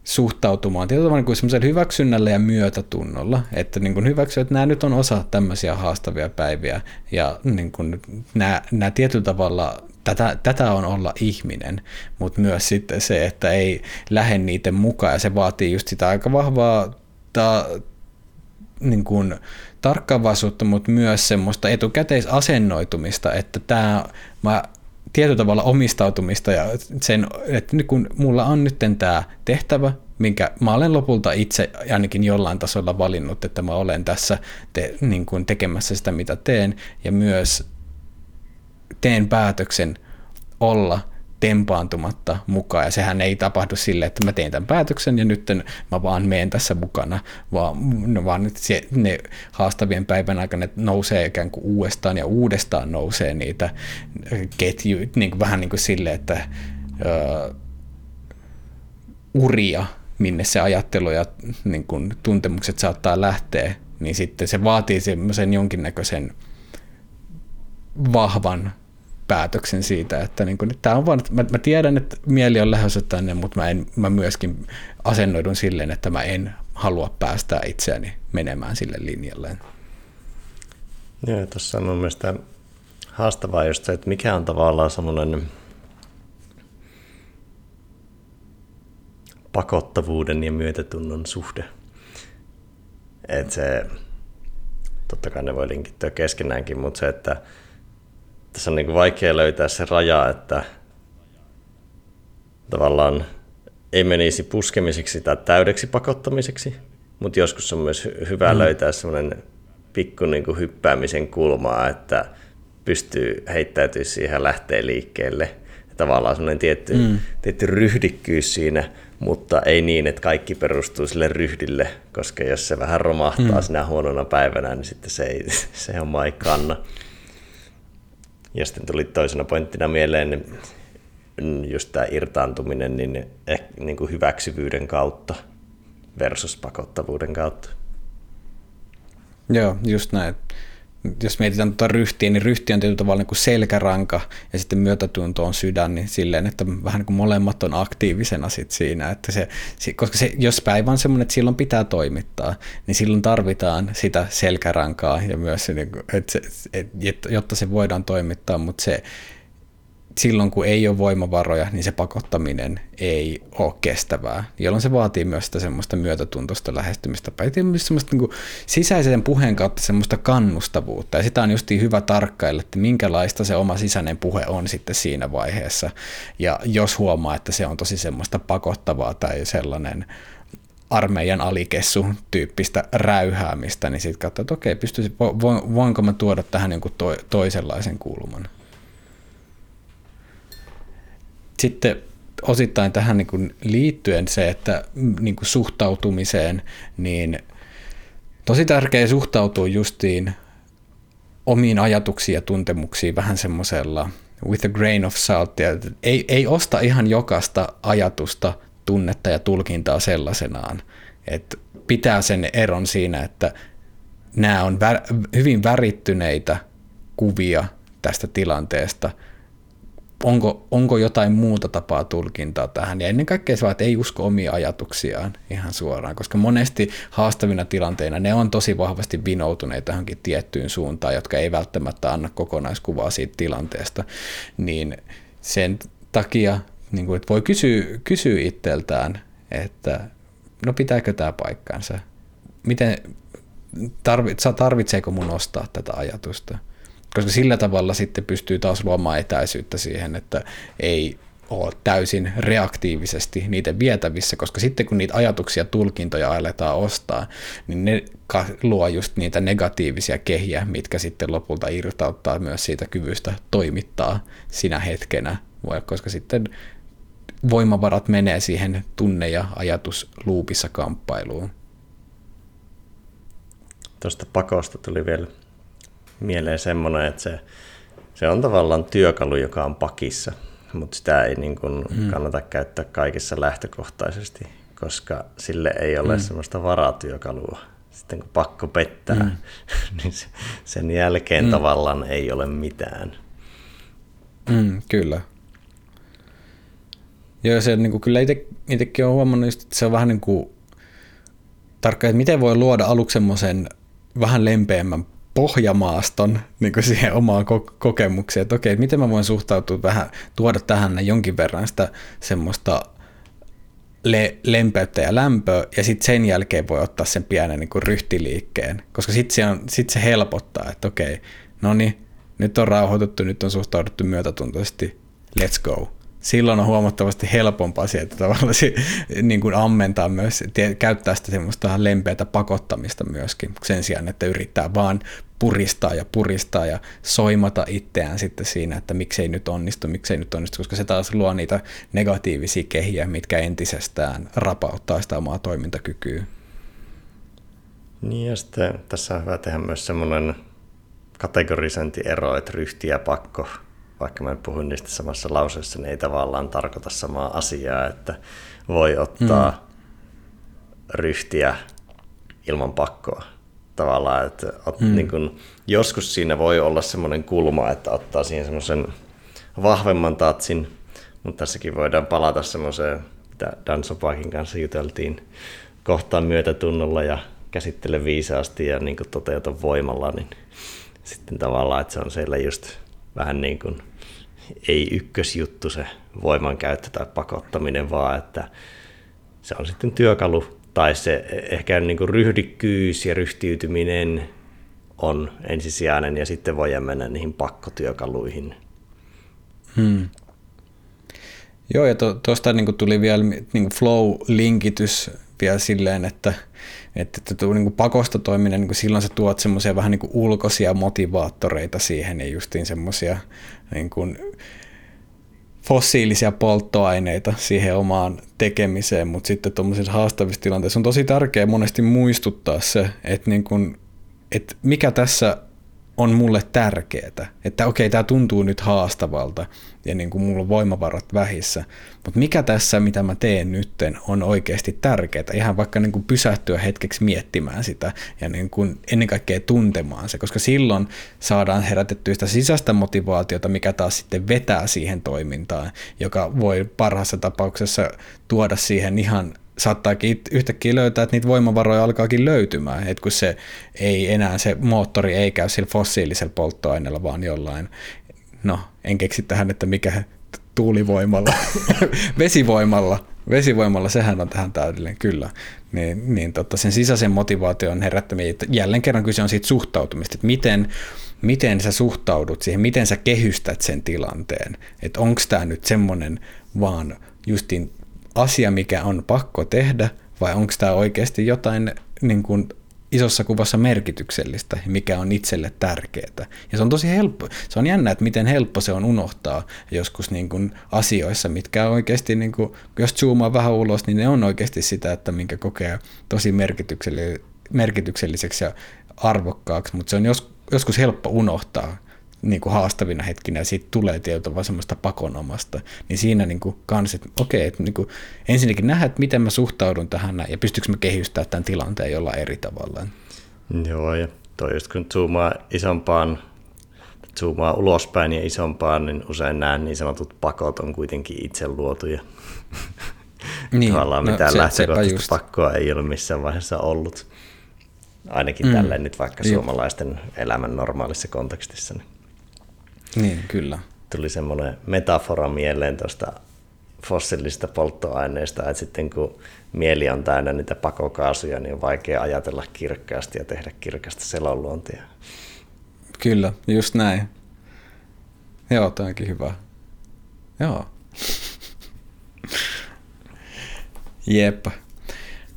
suhtautumaan tietyllä tavalla niin semmoisella hyväksynnällä ja myötätunnolla, että niin kuin hyväksyä, että nämä nyt on osa tämmöisiä haastavia päiviä ja niin kuin nämä, nämä tietyllä tavalla tätä, tätä on olla ihminen, mutta myös sitten se, että ei lähde niiden mukaan. Ja se vaatii just sitä aika vahvaa ta, niin kuin, tarkkaavaisuutta, mutta myös semmoista etukäteisasennoitumista, että tämä, mä tietyllä tavalla omistautumista ja sen, että nyt kun mulla on nyt tämä tehtävä, minkä mä olen lopulta itse ainakin jollain tasolla valinnut, että mä olen tässä te, niin kuin tekemässä sitä, mitä teen, ja myös teen päätöksen olla tempaantumatta mukaan, ja sehän ei tapahdu sille, että mä teen tämän päätöksen ja nyt mä vaan meen tässä mukana, vaan, no vaan nyt se, ne haastavien päivän aikana nousee ikään kuin uudestaan ja uudestaan nousee niitä ketjuja, niin vähän niin kuin sille, että ö, uria, minne se ajattelu ja niin kuin tuntemukset saattaa lähteä, niin sitten se vaatii semmoisen jonkinnäköisen vahvan päätöksen siitä, että niin kuin, tämä on vaan, mä, mä tiedän, että mieli on lähdössä tänne, mutta mä, en, mä myöskin asennoidun silleen, että mä en halua päästää itseäni menemään sille linjalle. Joo, tuossa on mun mielestä haastavaa just se, että mikä on tavallaan semmoinen pakottavuuden ja myötätunnon suhde. Että se, totta kai ne voi linkittyä keskenäänkin, mutta se, että tässä on niin kuin vaikea löytää se raja, että tavallaan ei menisi puskemiseksi tai täydeksi pakottamiseksi, mutta joskus on myös hyvä mm. löytää semmoinen pikku niin kuin hyppäämisen kulmaa, että pystyy heittäytyä siihen ja lähtee liikkeelle. Tavallaan semmoinen tietty, mm. tietty ryhdikkyys siinä, mutta ei niin, että kaikki perustuu sille ryhdille, koska jos se vähän romahtaa mm. sinä huonona päivänä, niin sitten se, ei, se on ei kanna. Ja sitten tuli toisena pointtina mieleen niin just tämä irtaantuminen niin, ehkä, niin kuin hyväksyvyyden kautta versus pakottavuuden kautta. Joo, just näin jos mietitään tuota ryhtiä, niin ryhti on tietyllä tavalla niin kuin selkäranka ja sitten myötätunto on sydän, niin silleen, että vähän niin kuin molemmat on aktiivisena sit siinä, että se, koska se, jos päivä on semmoinen, että silloin pitää toimittaa, niin silloin tarvitaan sitä selkärankaa ja myös se, niinku, että se, että, jotta se voidaan toimittaa, mutta se silloin kun ei ole voimavaroja, niin se pakottaminen ei ole kestävää, jolloin se vaatii myös sitä semmoista myötätuntoista myös semmoista niin sisäisen puheen kautta semmoista kannustavuutta, ja sitä on just hyvä tarkkailla, että minkälaista se oma sisäinen puhe on sitten siinä vaiheessa, ja jos huomaa, että se on tosi semmoista pakottavaa tai sellainen armeijan alikessu tyyppistä räyhäämistä, niin sitten katsoo, että okei, pystyisin, voinko mä tuoda tähän kuin toisenlaisen kulman. Sitten osittain tähän niin kuin liittyen se, että niin kuin suhtautumiseen, niin tosi tärkeää suhtautua justiin omiin ajatuksiin ja tuntemuksiin vähän semmoisella with a grain of salt. Ei, ei osta ihan jokaista ajatusta, tunnetta ja tulkintaa sellaisenaan. Et pitää sen eron siinä, että nämä on vä- hyvin värittyneitä kuvia tästä tilanteesta – onko, onko jotain muuta tapaa tulkintaa tähän. Ja ennen kaikkea se, että ei usko omia ajatuksiaan ihan suoraan, koska monesti haastavina tilanteina ne on tosi vahvasti vinoutuneita johonkin tiettyyn suuntaan, jotka ei välttämättä anna kokonaiskuvaa siitä tilanteesta. Niin sen takia niin kuin, että voi kysyä, kysyä itseltään, että no pitääkö tämä paikkansa? Miten, tarvitseeko mun ostaa tätä ajatusta? Koska sillä tavalla sitten pystyy taas luomaan etäisyyttä siihen, että ei ole täysin reaktiivisesti niitä vietävissä, koska sitten kun niitä ajatuksia, tulkintoja aletaan ostaa, niin ne luo just niitä negatiivisia kehiä, mitkä sitten lopulta irtauttaa myös siitä kyvystä toimittaa sinä hetkenä, koska sitten voimavarat menee siihen tunne- ja ajatusluupissa kamppailuun. Tuosta pakosta tuli vielä mieleen semmoinen, että se, se on tavallaan työkalu, joka on pakissa, mutta sitä ei niin kuin mm. kannata käyttää kaikissa lähtökohtaisesti, koska sille ei ole mm. semmoista varatyökalua. Sitten kun pakko pettää, mm. niin sen jälkeen mm. tavallaan ei ole mitään. Mm, kyllä. Joo, se niin kuin, kyllä itse, itsekin olen huomannut, just, että se on vähän niin kuin tarkka, että miten voi luoda aluksi semmoisen vähän lempeämmän pohjamaaston niin kuin siihen omaan kokemukseen, että okei, miten mä voin suhtautua vähän, tuoda tähän jonkin verran sitä semmoista le- lempeyttä ja lämpöä, ja sitten sen jälkeen voi ottaa sen pienen niin kuin ryhtiliikkeen, koska sitten se, sit se helpottaa, että okei, no niin, nyt on rauhoituttu, nyt on suhtauduttu myötätuntoisesti, let's go silloin on huomattavasti helpompaa sieltä tavallaan niin kuin ammentaa myös, käyttää sitä semmoista lempeätä pakottamista myöskin, sen sijaan, että yrittää vaan puristaa ja puristaa ja soimata itseään sitten siinä, että miksei nyt onnistu, miksei nyt onnistu, koska se taas luo niitä negatiivisia kehiä, mitkä entisestään rapauttaa sitä omaa toimintakykyä. Niin ja sitten tässä on hyvä tehdä myös semmoinen kategorisointiero, että ryhti ja pakko vaikka mä puhun niistä samassa lauseessa, niin ei tavallaan tarkoita samaa asiaa, että voi ottaa mm. ryhtiä ilman pakkoa. Tavallaan, että ot, mm. niin kun, joskus siinä voi olla semmoinen kulma, että ottaa siihen semmoisen vahvemman tatsin, mutta tässäkin voidaan palata semmoiseen, mitä Dan Sopakin kanssa juteltiin, kohtaan myötätunnolla ja käsittele viisaasti ja niin toteuta voimalla, niin sitten tavallaan, että se on siellä just vähän niin kuin ei ykkösjuttu se voimankäyttö tai pakottaminen, vaan että se on sitten työkalu tai se ehkä niin kuin ryhdikkyys ja ryhtiytyminen on ensisijainen ja sitten voi mennä niihin pakkotyökaluihin. Hmm. Joo, ja tuosta to, niin tuli vielä niin flow-linkitys vielä silleen, että, että, että niin kuin pakosta toiminen, niin kuin silloin sä tuot semmoisia vähän niin kuin ulkoisia motivaattoreita siihen ja justiin semmoisia niin kuin fossiilisia polttoaineita siihen omaan tekemiseen, mutta sitten tuommoisissa haastavissa tilanteissa on tosi tärkeää monesti muistuttaa se, että, niin kuin, että mikä tässä on mulle tärkeää, että okei, tämä tuntuu nyt haastavalta ja niin kuin mulla on voimavarat vähissä, mutta mikä tässä, mitä mä teen nytten, on oikeasti tärkeää, ihan vaikka niin kuin pysähtyä hetkeksi miettimään sitä ja niin kuin ennen kaikkea tuntemaan se, koska silloin saadaan herätettyä sitä sisäistä motivaatiota, mikä taas sitten vetää siihen toimintaan, joka voi parhaassa tapauksessa tuoda siihen ihan saattaakin yhtäkkiä löytää, että niitä voimavaroja alkaakin löytymään, että kun se ei enää se moottori ei käy sillä fossiilisella polttoaineella, vaan jollain, no en keksi tähän, että mikä tuulivoimalla, vesivoimalla, vesivoimalla, sehän on tähän täydellinen, kyllä, niin, niin totta, sen sisäisen motivaation herättäminen, jälleen kerran kyse on siitä suhtautumista, että miten, miten sä suhtaudut siihen, miten sä kehystät sen tilanteen, että onko tämä nyt semmoinen vaan justin asia, mikä on pakko tehdä, vai onko tämä oikeasti jotain niin kuin isossa kuvassa merkityksellistä mikä on itselle tärkeää. Ja se on tosi helppo, se on jännä, että miten helppo se on unohtaa joskus niin kuin asioissa, mitkä on oikeasti, niin kuin, jos zoomaa vähän ulos, niin ne on oikeasti sitä, että minkä kokee tosi merkitykselliseksi ja arvokkaaksi, mutta se on jos, joskus helppo unohtaa niin kuin haastavina hetkinä ja siitä tulee tietyllä vaan semmoista pakonomasta, niin siinä niin kuin kans, että okei, että niin kuin ensinnäkin nähdä, että miten mä suhtaudun tähän ja pystyykö mä kehystämään tämän tilanteen jollain eri tavalla. Joo, ja toi just kun zoomaa isompaan, zoomaa ulospäin ja isompaan, niin usein nämä niin sanotut pakot on kuitenkin itse luotuja. Niin, Tavallaan no, mitään se, lähtökohtaista pakkoa ei ole missään vaiheessa ollut. Ainakin mm. tälleen nyt vaikka Jep. suomalaisten elämän normaalissa kontekstissa. Niin niin, kyllä. Tuli semmoinen metafora mieleen tuosta fossiilisista polttoaineista, että sitten kun mieli on täynnä niitä pakokaasuja, niin on vaikea ajatella kirkkaasti ja tehdä kirkasta selonluontia. Kyllä, just näin. Joo, tämä onkin hyvä. Joo. Jep.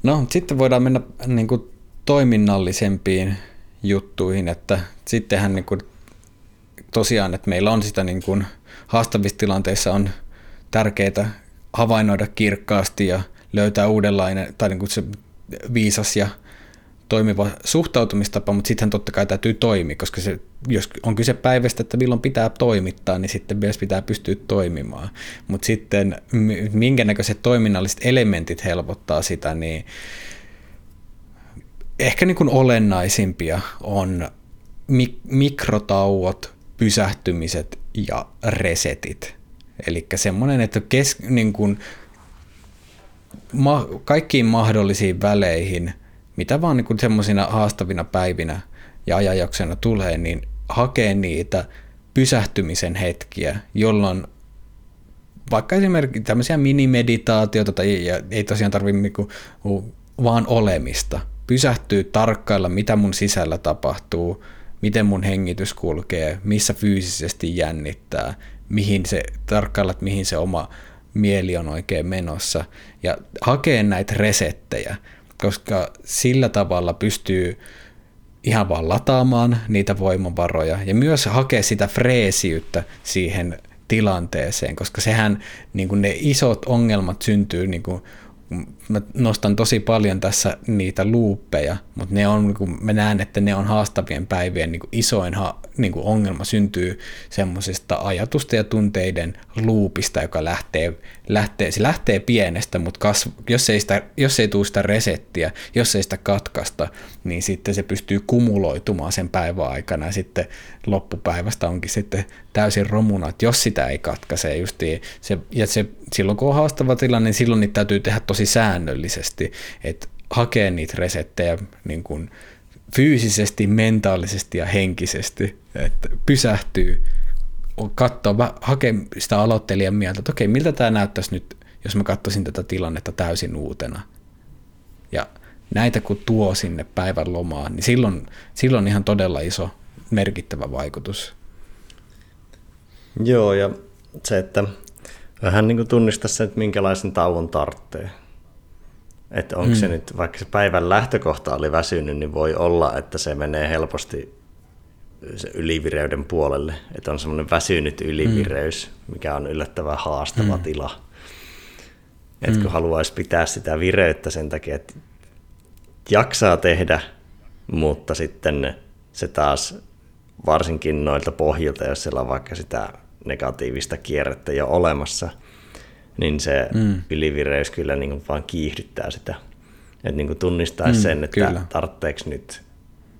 No, sitten voidaan mennä niin kuin, toiminnallisempiin juttuihin, että sittenhän niin kuin, tosiaan, että meillä on sitä niin kuin haastavissa tilanteissa on tärkeää havainnoida kirkkaasti ja löytää uudenlainen tai niin kuin se viisas ja toimiva suhtautumistapa, mutta sitten totta kai täytyy toimia, koska se, jos on kyse päivästä, että milloin pitää toimittaa, niin sitten myös pitää pystyä toimimaan. Mutta sitten minkä näköiset toiminnalliset elementit helpottaa sitä, niin ehkä niin kuin olennaisimpia on mik- mikrotauot, pysähtymiset ja resetit. Eli semmoinen, että kes, niin kuin, ma, kaikkiin mahdollisiin väleihin, mitä vaan niin semmoisina haastavina päivinä ja ajanjaksona tulee, niin hakee niitä pysähtymisen hetkiä, jolloin vaikka esimerkiksi tämmöisiä minimeditaatioita, tai ei, ei tosiaan tarvitse niinku, vaan olemista, pysähtyy tarkkailla, mitä mun sisällä tapahtuu, miten mun hengitys kulkee, missä fyysisesti jännittää, mihin se, tarkkailla, mihin se oma mieli on oikein menossa. Ja hakee näitä resettejä, koska sillä tavalla pystyy ihan vaan lataamaan niitä voimavaroja ja myös hakee sitä freesiyttä siihen tilanteeseen, koska sehän niin kuin ne isot ongelmat syntyy niin kuin mä nostan tosi paljon tässä niitä luuppeja, mutta ne on, kun mä näen, että ne on haastavien päivien niin isoin ha, niin kuin ongelma syntyy semmoisesta ajatusta ja tunteiden luupista, joka lähtee, lähtee, se lähtee pienestä, mutta kasv, jos, ei sitä, jos ei tule sitä resettiä, jos ei sitä katkasta, niin sitten se pystyy kumuloitumaan sen päivän aikana ja sitten loppupäivästä onkin sitten täysin romuna, että jos sitä ei katkaise justiin, se, ja se, silloin kun on haastava tilanne, niin silloin niitä täytyy tehdä tosi säännöllisesti, että hakee niitä resettejä niin kuin fyysisesti, mentaalisesti ja henkisesti, että pysähtyy, katsoo, hakee sitä aloittelijan mieltä, että okei, miltä tämä näyttäisi nyt, jos mä katsoisin tätä tilannetta täysin uutena. Ja näitä kun tuo sinne päivän lomaan, niin silloin, silloin ihan todella iso merkittävä vaikutus. Joo, ja se, että vähän niin kuin tunnistaa se, että minkälaisen tauon tarvitsee. Että onko mm. se nyt, vaikka se päivän lähtökohta oli väsynyt, niin voi olla, että se menee helposti se ylivireyden puolelle. Että on semmoinen väsynyt ylivireys, mm. mikä on yllättävän haastava mm. tila. Että kun mm. haluaisi pitää sitä vireyttä sen takia, että jaksaa tehdä, mutta sitten se taas varsinkin noilta pohjilta, jos siellä on vaikka sitä negatiivista kierrettä jo olemassa, niin se mm. ylivireys kyllä niin kuin vaan kiihdyttää sitä. Että niin kuin tunnistaisi mm, sen, että kyllä. tarvitseeko nyt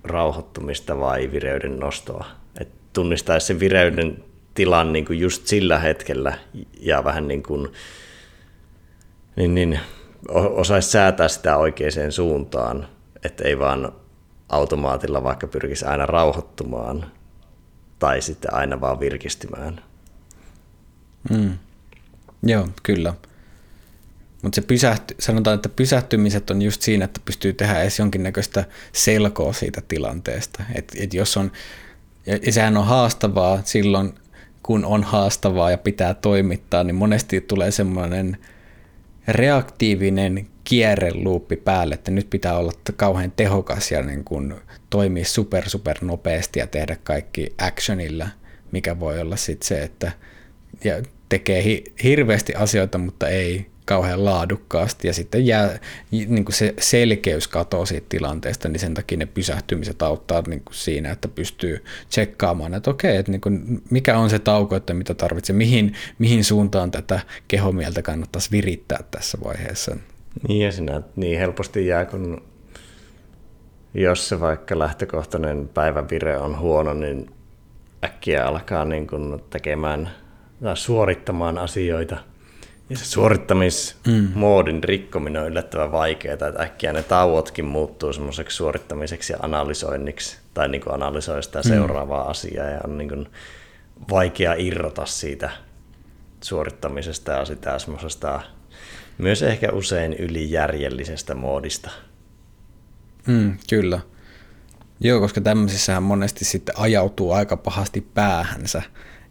rauhoittumista vai vireyden nostoa. Että tunnistaisi sen vireyden tilan niin kuin just sillä hetkellä ja vähän niin kuin niin, niin, osaisi säätää sitä oikeaan suuntaan, että ei vaan automaatilla vaikka pyrkisi aina rauhoittumaan tai sitten aina vaan virkistymään. Mm. Joo, kyllä. Mutta se pysähty, sanotaan, että pysähtymiset on just siinä, että pystyy tehdä edes jonkinnäköistä selkoa siitä tilanteesta. Et, et jos on, ja sehän on haastavaa silloin, kun on haastavaa ja pitää toimittaa, niin monesti tulee semmoinen reaktiivinen kierreluuppi päälle, että nyt pitää olla kauhean tehokas ja niin kuin toimia super super nopeasti ja tehdä kaikki actionilla, mikä voi olla sitten se, että ja tekee hi- hirveästi asioita, mutta ei kauhean laadukkaasti ja sitten jää, niin kuin se selkeys katoaa siitä tilanteesta, niin sen takia ne pysähtymiset auttaa niin kuin siinä, että pystyy tsekkaamaan, että okei, että niin kuin, mikä on se tauko, että mitä tarvitsee, mihin, mihin suuntaan tätä kehomieltä kannattaisi virittää tässä vaiheessa. Niin ja sinä niin helposti jää, kun jos se vaikka lähtökohtainen päivävire on huono, niin äkkiä alkaa niin kuin tekemään suorittamaan asioita – ja se suorittamismoodin rikkominen on yllättävän vaikeaa, että äkkiä ne tauotkin muuttuu semmoiseksi suorittamiseksi ja analysoinniksi, tai niin kuin analysoi sitä mm. seuraavaa asiaa, ja on niin kuin vaikea irrota siitä suorittamisesta ja sitä semmoisesta myös ehkä usein ylijärjellisestä moodista. Mm, kyllä. Joo, koska tämmöisessähän monesti sitten ajautuu aika pahasti päähänsä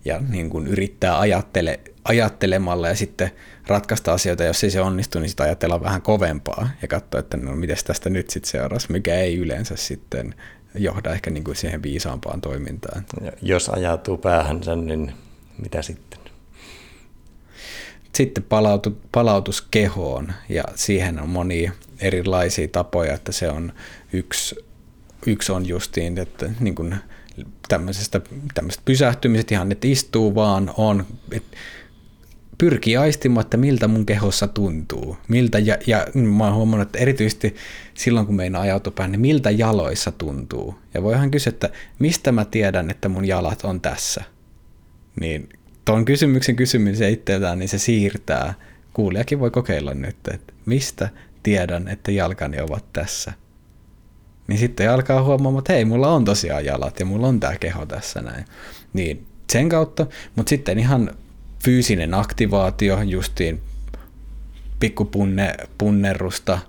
ja niin kuin yrittää ajattele, ajattelemalla ja sitten ratkaista asioita, jos ei se onnistu, niin sitä ajatella vähän kovempaa ja katsoa, että no miten tästä nyt sitten seuraisi, mikä ei yleensä sitten johda ehkä niin kuin siihen viisaampaan toimintaan. Jos ajautuu päähänsä, niin mitä sitten? Sitten palautu, palautus kehoon ja siihen on monia erilaisia tapoja, että se on yksi, yksi on justiin, että niin kuin tämmöisestä, tämmöisestä pysähtymisestä ihan, että istuu vaan, on, että pyrkii aistimaan, että miltä mun kehossa tuntuu. Miltä, ja, ja mä oon huomannut, että erityisesti silloin, kun meinaa ajautua niin miltä jaloissa tuntuu. Ja voihan kysyä, että mistä mä tiedän, että mun jalat on tässä. Niin tuon kysymyksen kysymisen itseltään, niin se siirtää. Kuulijakin voi kokeilla nyt, että mistä tiedän, että jalkani ovat tässä. Niin sitten alkaa huomaamaan, että hei, mulla on tosiaan jalat ja mulla on tämä keho tässä näin. Niin sen kautta, mutta sitten ihan fyysinen aktivaatio, justiin pikkupunnerusta,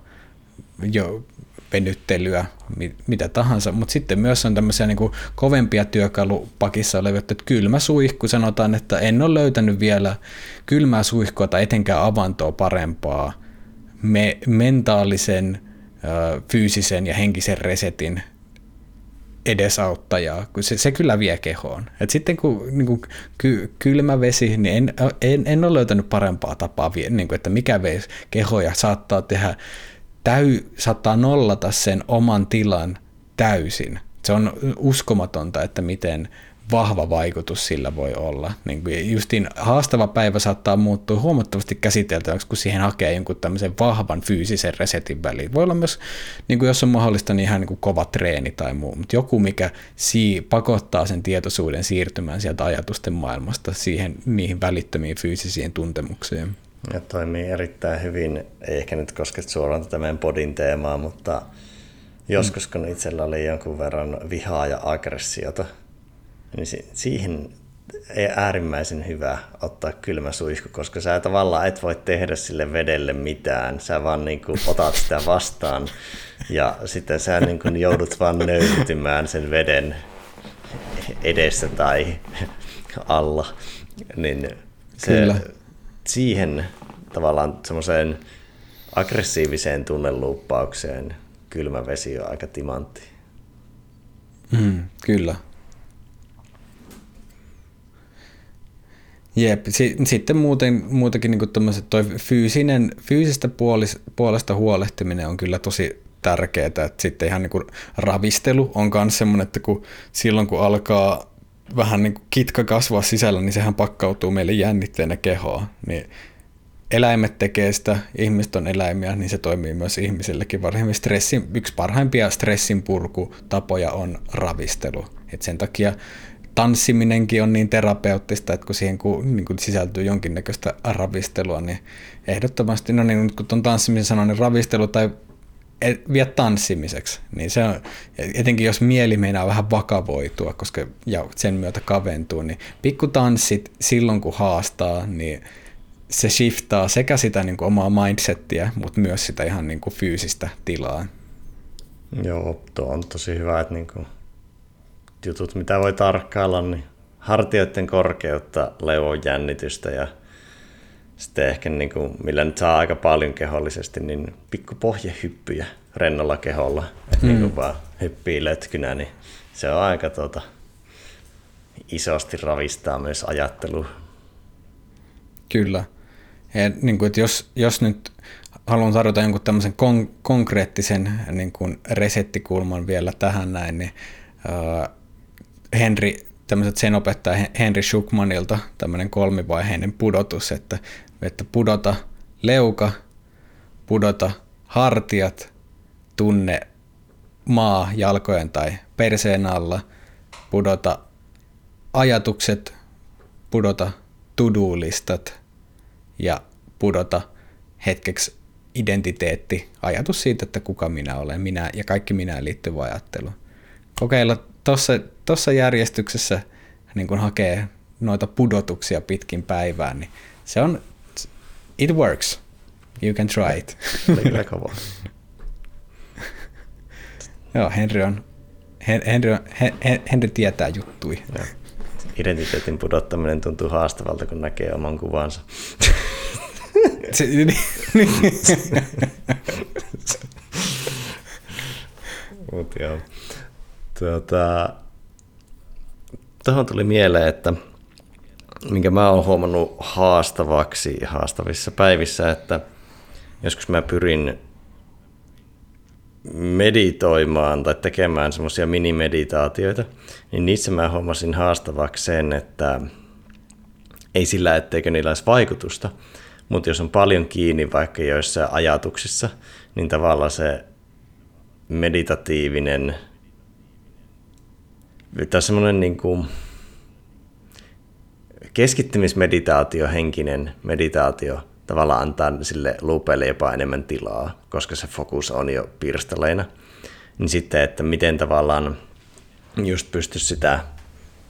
jo venyttelyä, mitä tahansa, mutta sitten myös on tämmöisiä niin kuin kovempia työkalupakissa olevia, että kylmä suihku, sanotaan, että en ole löytänyt vielä kylmää suihkua tai etenkään avantoa parempaa me, mentaalisen, fyysisen ja henkisen resetin edesauttaja, kun se, se kyllä vie kehoon. Et sitten kun niin kuin, ky, kylmä vesi, niin en, en, en ole löytänyt parempaa tapaa, niin kuin, että mikä vee kehoja saattaa tehdä, täy, saattaa nollata sen oman tilan täysin. Se on uskomatonta, että miten vahva vaikutus sillä voi olla. Niin kuin justiin haastava päivä saattaa muuttua huomattavasti käsiteltäväksi, kun siihen hakee jonkun tämmöisen vahvan fyysisen resetin väliin. Voi olla myös, niin kuin jos on mahdollista, niin ihan niin kuin kova treeni tai muu, mutta joku, mikä sii, pakottaa sen tietoisuuden siirtymään sieltä ajatusten maailmasta siihen niihin välittömiin fyysisiin tuntemuksiin. Ja toimii erittäin hyvin, ei ehkä nyt koske suoraan tätä meidän podin teemaa, mutta joskus kun itsellä oli jonkun verran vihaa ja aggressiota, niin siihen ei äärimmäisen hyvä ottaa kylmä suihku, koska sä tavallaan et voi tehdä sille vedelle mitään. Sä vaan niin kuin otat sitä vastaan ja sitten sä niin kuin joudut vaan nöyrytymään sen veden edessä tai alla. Niin se, Kyllä. siihen tavallaan semmoiseen aggressiiviseen tunneluuppaukseen kylmä vesi on aika timantti. Mm, kyllä, Jep, sitten muuten, muutenkin niin toi fyysinen, fyysistä puolesta huolehtiminen on kyllä tosi tärkeää, että sitten ihan niin kuin ravistelu on myös semmoinen, että kun silloin kun alkaa vähän niin kuin kitka kasvaa sisällä, niin sehän pakkautuu meille jännitteenä kehoa, niin eläimet tekee sitä, ihmiset on eläimiä, niin se toimii myös ihmisillekin. Varsinkin stressin, yksi parhaimpia stressin purkutapoja on ravistelu. Et sen takia tanssiminenkin on niin terapeuttista, että kun siihen kun, niin kun sisältyy jonkinnäköistä ravistelua, niin ehdottomasti, no niin, kun tuon tanssimisen sanon, niin ravistelu tai vie tanssimiseksi, niin se on, etenkin jos mieli meinaa vähän vakavoitua, koska ja sen myötä kaventuu, niin pikkutanssit silloin kun haastaa, niin se shiftaa sekä sitä niin kuin omaa mindsettiä, mutta myös sitä ihan niin kuin fyysistä tilaa. Joo, tuo on tosi hyvä, että niin kuin jutut, mitä voi tarkkailla, niin hartioiden korkeutta, leuon jännitystä ja sitten ehkä niin kuin, millä nyt saa aika paljon kehollisesti, niin pikku pohjehyppyjä rennolla keholla, että mm. niin kuin vaan hyppii lötkynä, niin se on aika tuota, isosti ravistaa myös ajattelu. Kyllä. Ja, niin kuin, että jos, jos nyt haluan tarjota jonkun tämmöisen kon- konkreettisen niin kuin resettikulman vielä tähän näin, niin uh, Henry, tämmöiset sen opettaja Henry Schuckmanilta tämmöinen kolmivaiheinen pudotus, että, että pudota leuka, pudota hartiat, tunne maa jalkojen tai perseen alla, pudota ajatukset, pudota to-do-listat ja pudota hetkeksi identiteetti, ajatus siitä, että kuka minä olen, minä ja kaikki minä liittyvä ajattelu. Kokeilla tuossa järjestyksessä niin kun hakee noita pudotuksia pitkin päivään, niin se on, it works. You can try it. Joo, Henry on, Henry, on, Henry tietää juttui. Identiteetin pudottaminen tuntuu haastavalta, kun näkee oman kuvansa. Niin, niin. Mut joo. Tuota, tuohon tuli mieleen, että minkä mä oon huomannut haastavaksi haastavissa päivissä, että joskus mä pyrin meditoimaan tai tekemään semmoisia minimeditaatioita, niin niissä mä huomasin haastavaksi sen, että ei sillä, etteikö niillä olisi vaikutusta, mutta jos on paljon kiinni vaikka joissa ajatuksissa, niin tavallaan se meditatiivinen tai semmoinen niin kuin keskittymismeditaatio, henkinen meditaatio tavallaan antaa sille luupeille jopa enemmän tilaa, koska se fokus on jo pirstaleina. Niin sitten, että miten tavallaan just pysty sitä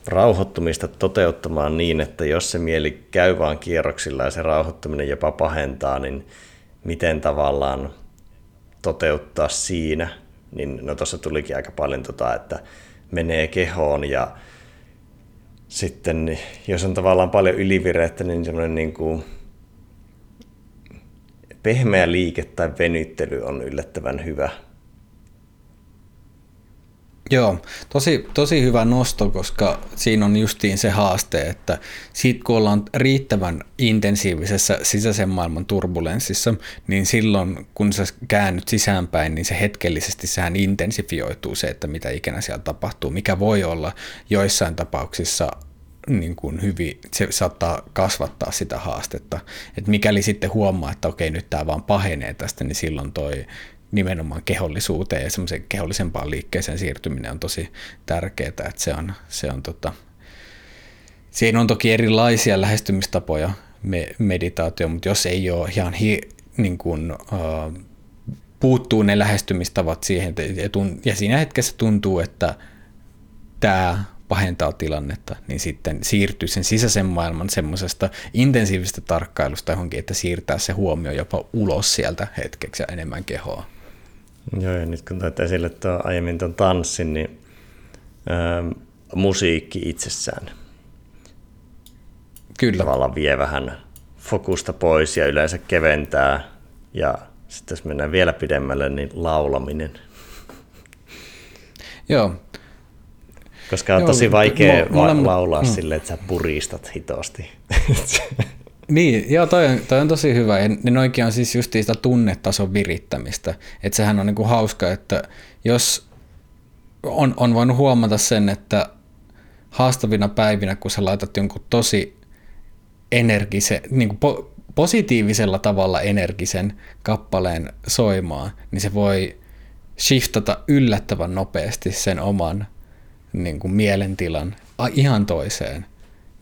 rauhoittumista toteuttamaan niin, että jos se mieli käy vaan kierroksilla ja se rauhoittuminen jopa pahentaa, niin miten tavallaan toteuttaa siinä, niin no tuossa tulikin aika paljon tota, että menee kehoon ja sitten jos on tavallaan paljon ylivirettä, niin semmoinen niin kuin pehmeä liike tai venyttely on yllättävän hyvä Joo, tosi, tosi hyvä nosto, koska siinä on justiin se haaste, että sit kun ollaan riittävän intensiivisessä sisäisen maailman turbulenssissa, niin silloin kun sä käännyt sisäänpäin, niin se hetkellisesti sehän intensifioituu se, että mitä ikinä siellä tapahtuu, mikä voi olla joissain tapauksissa niin kuin hyvin, se saattaa kasvattaa sitä haastetta. Et mikäli sitten huomaa, että okei, nyt tämä vaan pahenee tästä, niin silloin toi nimenomaan kehollisuuteen ja semmoisen kehollisempaan liikkeeseen siirtyminen on tosi tärkeää, että se on, se on tota, siinä on toki erilaisia lähestymistapoja me, meditaatio, mutta jos ei ole ihan hi, niin kuin, uh, puuttuu ne lähestymistavat siihen, ja, tun, ja siinä hetkessä tuntuu, että tämä pahentaa tilannetta, niin sitten siirtyy sen sisäisen maailman semmoisesta intensiivisestä tarkkailusta johonkin, että siirtää se huomio jopa ulos sieltä hetkeksi ja enemmän kehoa. Joo, ja nyt kun toit esille tuo, aiemmin tuon tanssin, niin ähm, musiikki itsessään Kyllä. tavallaan vie vähän fokusta pois ja yleensä keventää. Ja sitten jos mennään vielä pidemmälle, niin laulaminen. Joo. Koska on Joo, tosi vaikea va- laulaa mm. silleen, että sä puristat hitosti. Niin, joo, toi on, toi on tosi hyvä. Ja ne oikein on siis just sitä tunnetason virittämistä. Että sehän on niinku hauska, että jos on, on voinut huomata sen, että haastavina päivinä, kun sä laitat jonkun tosi energisen, niin kuin po, positiivisella tavalla energisen kappaleen soimaan, niin se voi shiftata yllättävän nopeasti sen oman niin kuin mielentilan ihan toiseen –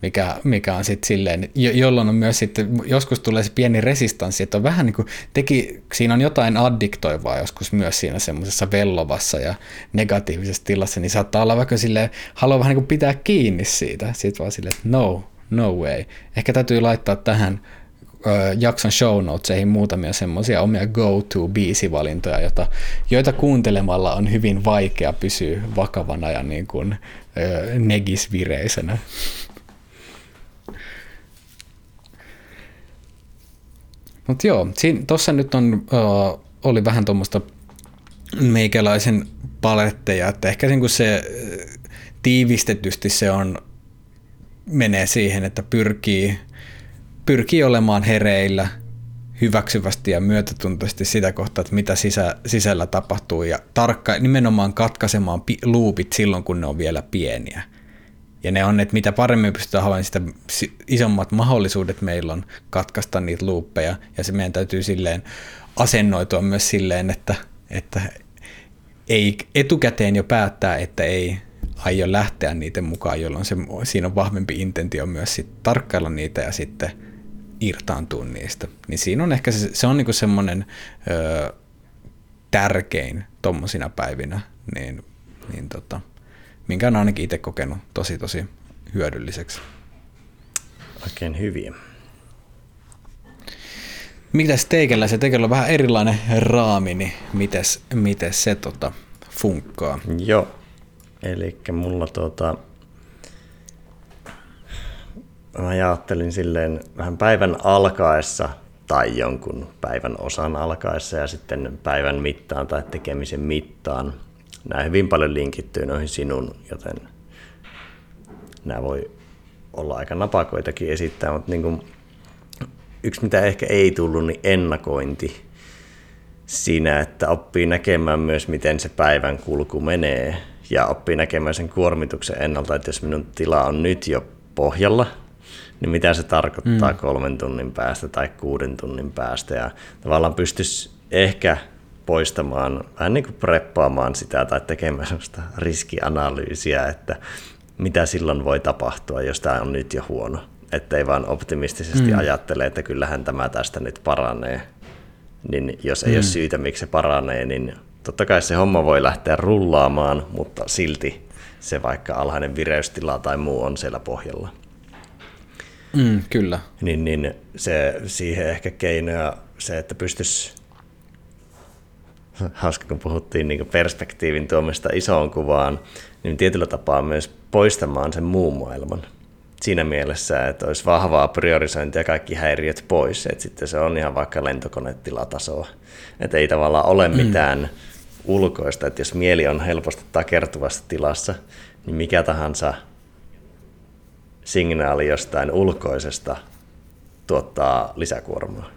mikä, mikä on sitten silleen, jo, jolloin on myös sitten, joskus tulee se pieni resistanssi, että on vähän niin kuin teki, siinä on jotain addiktoivaa joskus myös siinä semmoisessa vellovassa ja negatiivisessa tilassa, niin saattaa olla vaikka silleen, haluaa vähän niin kuin pitää kiinni siitä, sitten vaan silleen, että no, no way. Ehkä täytyy laittaa tähän jakson show notesihin muutamia semmoisia omia go-to-biisivalintoja, joita, joita kuuntelemalla on hyvin vaikea pysyä vakavana ja niin kuin, negisvireisenä. Mutta joo, tuossa nyt on, uh, oli vähän tuommoista meikäläisen paletteja, että ehkä niin se tiivistetysti se on, menee siihen, että pyrkii, pyrkii olemaan hereillä hyväksyvästi ja myötätuntoisesti sitä kohtaa, että mitä sisä, sisällä tapahtuu ja tarkka, nimenomaan katkaisemaan pi, loopit silloin, kun ne on vielä pieniä. Ja ne on, että mitä paremmin pystytään havainnut, sitä isommat mahdollisuudet meillä on katkaista niitä luuppeja. Ja se meidän täytyy silleen asennoitua myös silleen, että, että ei etukäteen jo päättää, että ei aio lähteä niiden mukaan, jolloin se, siinä on vahvempi intentio myös sit tarkkailla niitä ja sitten irtaantua niistä. Niin siinä on ehkä se, se on niinku semmoinen tärkein tuommoisina päivinä, niin, niin tota, minkä on ainakin itse kokenut tosi tosi hyödylliseksi. Oikein hyviä. Mitäs teikellä? Se teikellä on vähän erilainen raami, niin mites, mites se tota, funkkaa? Joo, eli mulla tuota, mä ajattelin silleen vähän päivän alkaessa tai jonkun päivän osan alkaessa ja sitten päivän mittaan tai tekemisen mittaan. Nämä hyvin paljon linkittyy noihin sinun, joten nämä voi olla aika napakoitakin esittää, mutta niin kuin yksi mitä ehkä ei tullut, niin ennakointi siinä, että oppii näkemään myös, miten se päivän kulku menee ja oppii näkemään sen kuormituksen ennalta, että jos minun tila on nyt jo pohjalla, niin mitä se tarkoittaa mm. kolmen tunnin päästä tai kuuden tunnin päästä ja tavallaan pystyisi ehkä poistamaan, vähän niin kuin preppaamaan sitä tai tekemään sellaista riskianalyysiä, että mitä silloin voi tapahtua, jos tämä on nyt jo huono. Että ei vaan optimistisesti mm. ajattele, että kyllähän tämä tästä nyt paranee. Niin jos ei mm. ole syytä, miksi se paranee, niin totta kai se homma voi lähteä rullaamaan, mutta silti se vaikka alhainen vireystila tai muu on siellä pohjalla. Mm, kyllä. Niin, niin se, siihen ehkä keinoja se, että pystyisi hauska kun puhuttiin niin perspektiivin tuomista isoon kuvaan, niin tietyllä tapaa myös poistamaan sen muun maailman. Siinä mielessä, että olisi vahvaa priorisointia kaikki häiriöt pois, että sitten se on ihan vaikka lentokonetilatasoa. Että ei tavallaan ole mm. mitään mm. ulkoista, että jos mieli on helposti takertuvassa tilassa, niin mikä tahansa signaali jostain ulkoisesta tuottaa lisäkuormaa.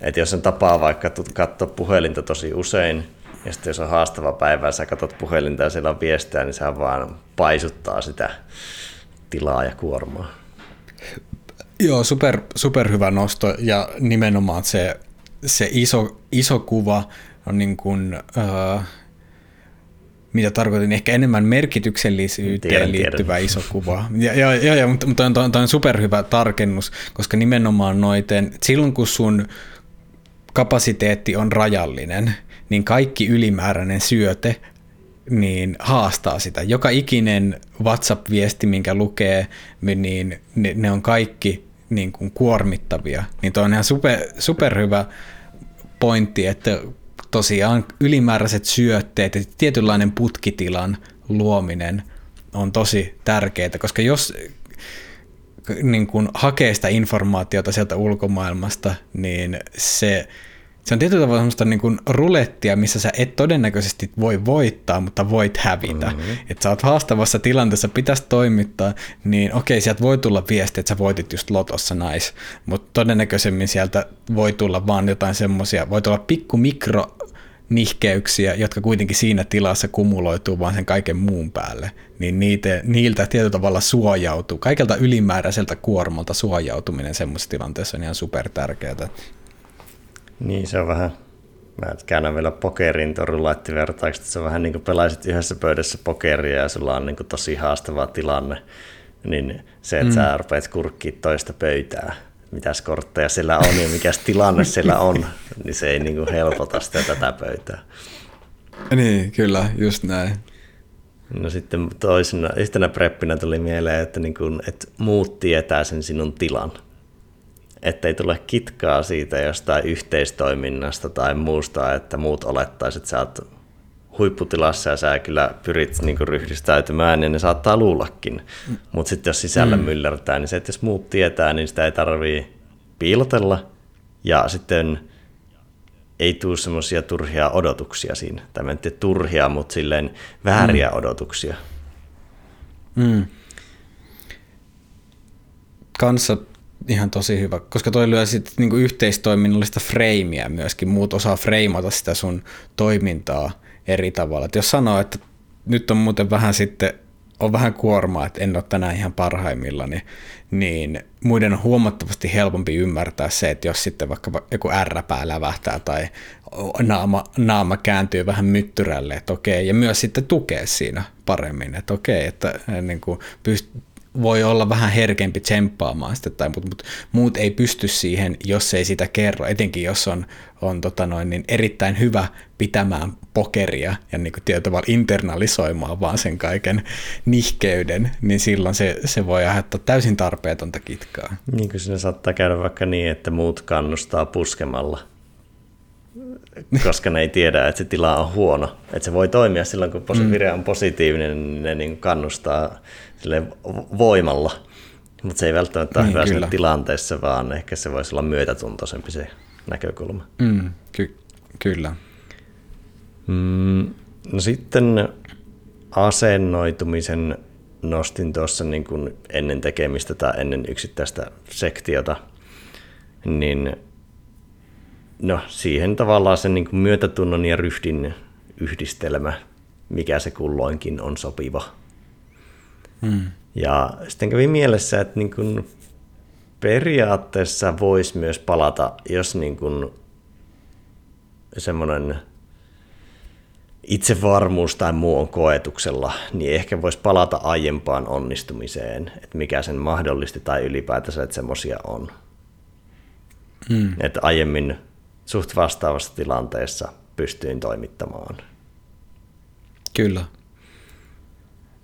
Et jos on tapaa vaikka katsoa puhelinta tosi usein, ja sitten jos on haastava päivä ja sä katsot puhelinta ja siellä on viestejä, niin sehän vaan paisuttaa sitä tilaa ja kuormaa. Joo, super, super hyvä nosto ja nimenomaan se, se iso, iso kuva on niin kuin, uh, mitä tarkoitin, ehkä enemmän merkityksellisyyteen tiedän, liittyvä tiedän. iso kuva. Ja, ja, ja, ja mutta, mutta on, on, on superhyvä tarkennus, koska nimenomaan noiten, silloin kun sun kapasiteetti on rajallinen, niin kaikki ylimääräinen syöte niin haastaa sitä. Joka ikinen WhatsApp-viesti, minkä lukee, niin ne, ne on kaikki niin kuin kuormittavia. Niin tuo on ihan super, superhyvä pointti, että tosiaan ylimääräiset syötteet ja tietynlainen putkitilan luominen on tosi tärkeää, koska jos niin kun hakee sitä informaatiota sieltä ulkomaailmasta, niin se, se on tietyllä tavalla semmoista niin kuin rulettia, missä sä et todennäköisesti voi voittaa, mutta voit hävitä. Mm-hmm. Että sä oot haastavassa tilanteessa, pitäisi toimittaa, niin okei, sieltä voi tulla viesti, että sä voitit just lotossa nais, mutta todennäköisemmin sieltä voi tulla vaan jotain semmoisia, voi tulla pikku mikro nihkeyksiä, jotka kuitenkin siinä tilassa kumuloituu vaan sen kaiken muun päälle, niin niitä, niiltä tietyllä tavalla suojautuu. Kaikelta ylimääräiseltä kuormalta suojautuminen semmoisessa tilanteessa on ihan super tärkeää. Niin, se on vähän, mä käännän vielä pokerin rulettivertauksesta, että se on vähän niin kuin pelaisit yhdessä pöydässä pokeria ja sulla on niin kuin tosi haastava tilanne, niin se, että mm. sä rupeat kurkkiin toista pöytää, mitäs kortteja siellä on ja mikä tilanne siellä on, niin se ei niin kuin helpota sitä tätä pöytää. Niin, kyllä, just näin. No sitten toisena, yhtenä preppinä tuli mieleen, että, niin kuin, että muut tietää sen sinun tilan. Että ei tule kitkaa siitä jostain yhteistoiminnasta tai muusta, että muut olettaisivat, että sä oot huipputilassa ja sä kyllä pyrit niin ryhdistäytymään, niin ne saattaa luullakin. Mm. Mutta sitten jos sisällä mm. myllertää, niin se, että jos muut tietää, niin sitä ei tarvii piilotella Ja sitten ei tule semmoisia turhia odotuksia siinä. Tai en tiedä turhia, mutta silleen vääriä mm. odotuksia. Mm. Kanssa ihan tosi hyvä, koska toi lyö sitten niinku yhteistoiminnallista freimiä myöskin. Muut osaa freimata sitä sun toimintaa eri tavalla. Et jos sanoo, että nyt on muuten vähän sitten on vähän kuormaa, että en ole tänään ihan parhaimmillani, niin muiden on huomattavasti helpompi ymmärtää se, että jos sitten vaikka joku ärräpää lävähtää tai naama, naama kääntyy vähän myttyrälle, että okei, ja myös sitten tukee siinä paremmin, että okei, että niin kuin pyst- voi olla vähän herkempi tsemppaamaan sitä, tai, mutta, mutta muut ei pysty siihen, jos ei sitä kerro, etenkin jos on, on tota noin, niin erittäin hyvä pitämään pokeria ja niin kuin tavalla internalisoimaan vaan sen kaiken nihkeyden, niin silloin se, se voi aiheuttaa täysin tarpeetonta kitkaa. Niin kuin siinä saattaa käydä vaikka niin, että muut kannustaa puskemalla, koska ne ei tiedä, että se tila on huono. Että se voi toimia silloin, kun mm. vire on positiivinen, niin ne niin kannustaa voimalla. Mutta se ei välttämättä ole niin, hyvä tilanteessa, vaan ehkä se voisi olla myötätuntoisempi se näkökulma. Mm, ky- kyllä. Mm, no sitten asennoitumisen nostin tuossa niin kuin ennen tekemistä tai ennen yksittäistä sektiota, niin no siihen tavallaan sen niin kuin myötätunnon ja ryhdin yhdistelmä, mikä se kulloinkin on sopiva. Hmm. Ja sitten kävi mielessä, että niin kuin periaatteessa voisi myös palata, jos niin kuin semmoinen itsevarmuus tai muu on koetuksella, niin ehkä voisi palata aiempaan onnistumiseen, että mikä sen mahdollisti tai ylipäätänsä, että semmoisia on. Hmm. Että aiemmin suht vastaavassa tilanteessa pystyin toimittamaan. Kyllä.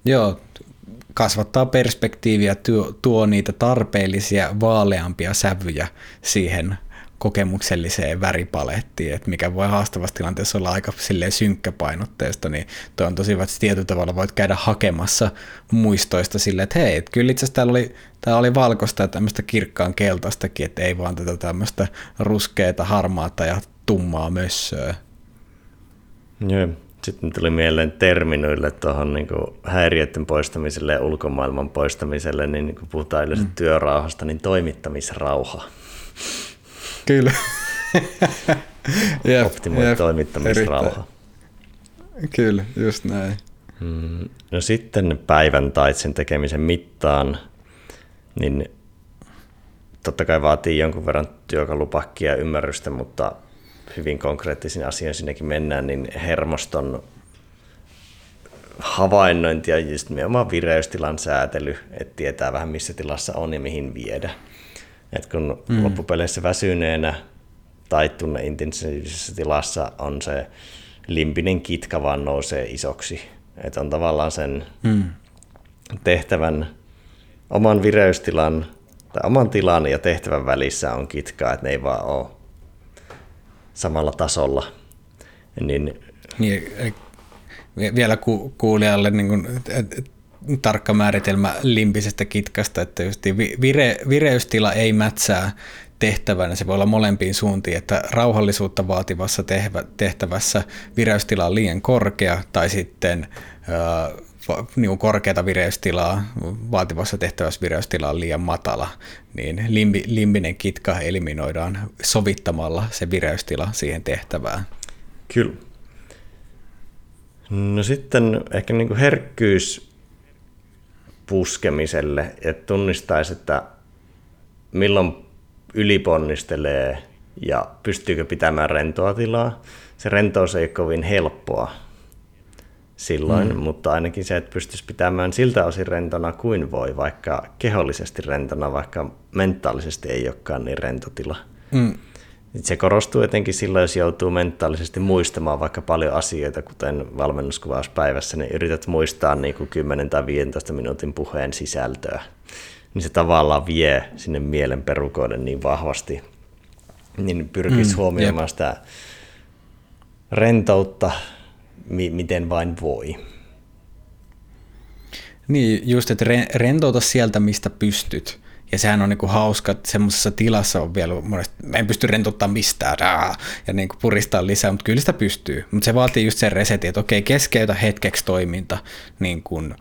Joo, kasvattaa perspektiiviä, tuo, tuo niitä tarpeellisia vaaleampia sävyjä siihen kokemukselliseen väripalettiin, että mikä voi haastavassa tilanteessa olla aika synkkäpainotteista, niin tuo on tosi hyvä, että tietyllä tavalla voit käydä hakemassa muistoista silleen, että hei, että kyllä itse asiassa täällä oli, täällä oli valkoista ja tämmöistä kirkkaan keltaistakin, että ei vaan tätä tämmöistä ruskeata, harmaata ja tummaa mössöä. Joo. Sitten tuli mieleen terminoille tuohon niin häiriöiden poistamiselle ja ulkomaailman poistamiselle, niin, niin kun puhutaan yleensä mm. työrauhasta, niin toimittamisrauha. Kyllä. jep, Optimoi jep, toimittamisrauha. Erittäin. Kyllä, just näin. Mm, no sitten päivän tai sen tekemisen mittaan, niin totta kai vaatii jonkun verran työkalupakkia ja ymmärrystä, mutta hyvin konkreettisiin asioihin sinnekin mennään, niin hermoston havainnointi ja just nimenomaan vireystilan säätely, että tietää vähän missä tilassa on ja mihin viedä. Et kun mm. loppupeleissä väsyneenä tai tunne intensiivisessä tilassa on se limpinen kitka vaan nousee isoksi. Että on tavallaan sen mm. tehtävän oman vireystilan tai oman tilan ja tehtävän välissä on kitkaa, että ne ei vaan ole samalla tasolla. Niin, niin, vielä ku, kuulijalle niin kuin, tarkka määritelmä limpisestä kitkasta, että just vire, vireystila ei mätsää tehtävänä, se voi olla molempiin suuntiin, että rauhallisuutta vaativassa tehtävässä vireystila on liian korkea tai sitten niin korkeata vireystilaa, vaativassa tehtävässä vireystila on liian matala, niin limbi, limbinen kitka eliminoidaan sovittamalla se vireystila siihen tehtävään. Kyllä. No sitten ehkä niin kuin herkkyys puskemiselle, että tunnistaisi, että milloin yliponnistelee ja pystyykö pitämään rentoa tilaa. Se rentous ei ole kovin helppoa silloin, mm. mutta ainakin se, että pystyisi pitämään siltä osin rentona kuin voi, vaikka kehollisesti rentona, vaikka mentaalisesti ei olekaan niin rentotila. Mm. Se korostuu etenkin silloin, jos joutuu mentaalisesti muistamaan vaikka paljon asioita, kuten valmennuskuvauspäivässä, niin yrität muistaa niin kuin 10 tai 15 minuutin puheen sisältöä. Niin se tavallaan vie sinne mielen perukoiden niin vahvasti, niin pyrkisi mm, huomioimaan jep. sitä rentoutta, mi- miten vain voi. Niin, just, että rentouta sieltä, mistä pystyt Ja sehän on niin kuin hauska, että semmoisessa tilassa on vielä monesti, en pysty rentouttamaan mistään ja niin kuin puristaa lisää, mutta kyllä sitä pystyy. Mutta se vaatii just sen resetin, että okei, keskeytä hetkeksi toiminta niin kuin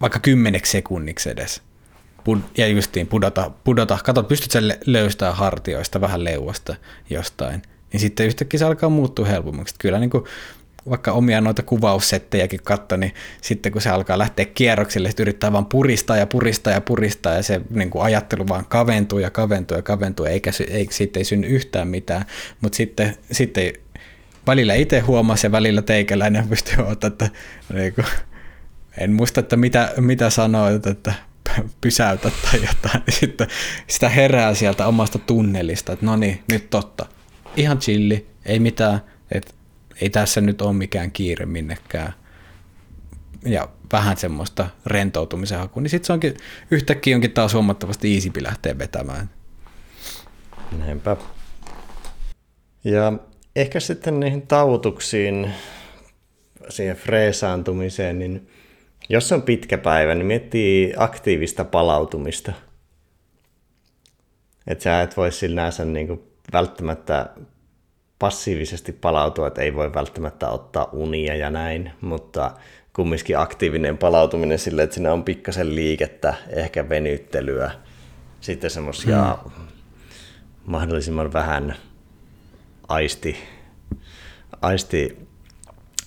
vaikka kymmeneksi sekunniksi edes. Ja justiin pudota, pudota, kato, pystyt sen löystää hartioista, vähän leuasta jostain, niin sitten yhtäkkiä se alkaa muuttua helpommaksi. Kyllä niin kuin vaikka omia noita kuvaussettejäkin katso, niin sitten kun se alkaa lähteä kierroksille, sitten yrittää vaan puristaa ja puristaa ja puristaa ja se niin kuin ajattelu vaan kaventuu ja kaventuu ja kaventuu, eikä, eikä siitä ei synny yhtään mitään. Mutta sitten, sitten välillä itse huomasi ja välillä teikäläinen pystyy ottaa, että niin kuin, en muista, että mitä, mitä sanoit, että pysäytä tai jotain. Sitten sitä herää sieltä omasta tunnelista, että no niin, nyt totta. Ihan chilli, ei mitään, että ei tässä nyt ole mikään kiire minnekään. Ja vähän semmoista rentoutumisen hakua, niin sitten se onkin yhtäkkiä onkin taas huomattavasti easypi lähteä vetämään. Näinpä. Ja ehkä sitten niihin tautuksiin, siihen freesaantumiseen, niin jos on pitkä päivä, niin miettii aktiivista palautumista. Että sä et voi sinänsä niin välttämättä passiivisesti palautua, että ei voi välttämättä ottaa unia ja näin, mutta kumminkin aktiivinen palautuminen sille, että siinä on pikkasen liikettä, ehkä venyttelyä, sitten semmoisia hmm. mahdollisimman vähän aisti, aisti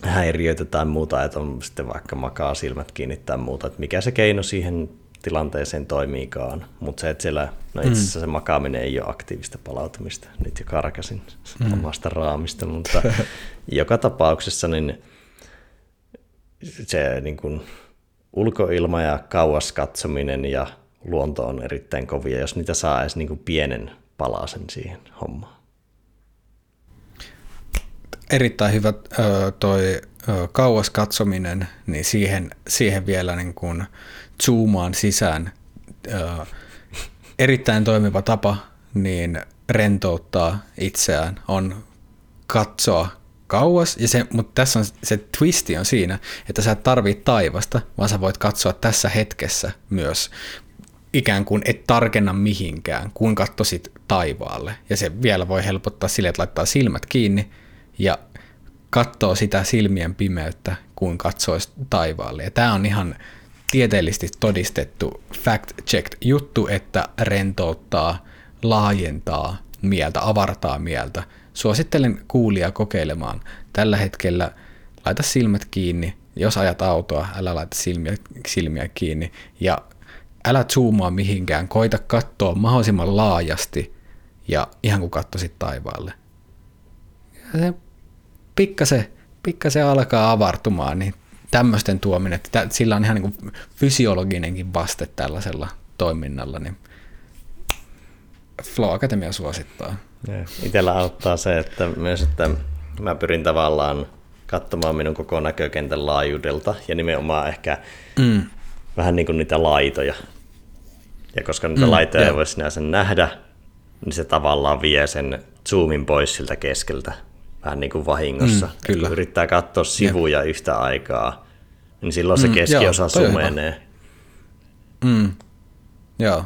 häiriöitä tai muuta, että on sitten vaikka makaa silmät kiinni tai muuta, että mikä se keino siihen tilanteeseen toimiikaan, mutta se, että siellä, no itse asiassa mm. se makaaminen ei ole aktiivista palautumista, nyt jo karkasin mm. omasta raamista, mutta joka tapauksessa niin se niin kuin, ulkoilma ja kauas katsominen ja luonto on erittäin kovia, jos niitä saa edes niin kuin pienen palasen siihen hommaan. Erittäin hyvä toi kauas katsominen, niin siihen, siihen vielä niin kuin zoomaan sisään. Erittäin toimiva tapa niin rentouttaa itseään on katsoa kauas, ja se, mutta tässä on se twisti on siinä, että sä et tarvitse taivasta, vaan sä voit katsoa tässä hetkessä myös ikään kuin et tarkenna mihinkään, kun katsoisit taivaalle. Ja se vielä voi helpottaa sille, että laittaa silmät kiinni ja katsoo sitä silmien pimeyttä, kuin katsoisi taivaalle. Ja tämä on ihan tieteellisesti todistettu fact-checked juttu, että rentouttaa, laajentaa mieltä, avartaa mieltä. Suosittelen kuulia kokeilemaan. Tällä hetkellä laita silmät kiinni. Jos ajat autoa, älä laita silmiä, silmiä kiinni. Ja älä zoomaa mihinkään. Koita katsoa mahdollisimman laajasti ja ihan kuin katsoisit taivaalle. Ja se pikkasen, pikkasen alkaa avartumaan, niin tämmöisten tuominen, että sillä on ihan niin kuin fysiologinenkin vaste tällaisella toiminnalla, niin Flow Academia suosittaa. Itellä auttaa se, että myös, että mä pyrin tavallaan katsomaan minun koko näkökentän laajuudelta ja nimenomaan ehkä mm. vähän niin kuin niitä laitoja. Ja koska niitä mm, laitoja ei voi sinänsä nähdä, niin se tavallaan vie sen zoomin pois siltä keskeltä vähän niin kuin vahingossa. Mm, kyllä. Kun yrittää katsoa sivuja Jep. yhtä aikaa, niin silloin se mm, keskiosa joo, sumenee. Mm, joo.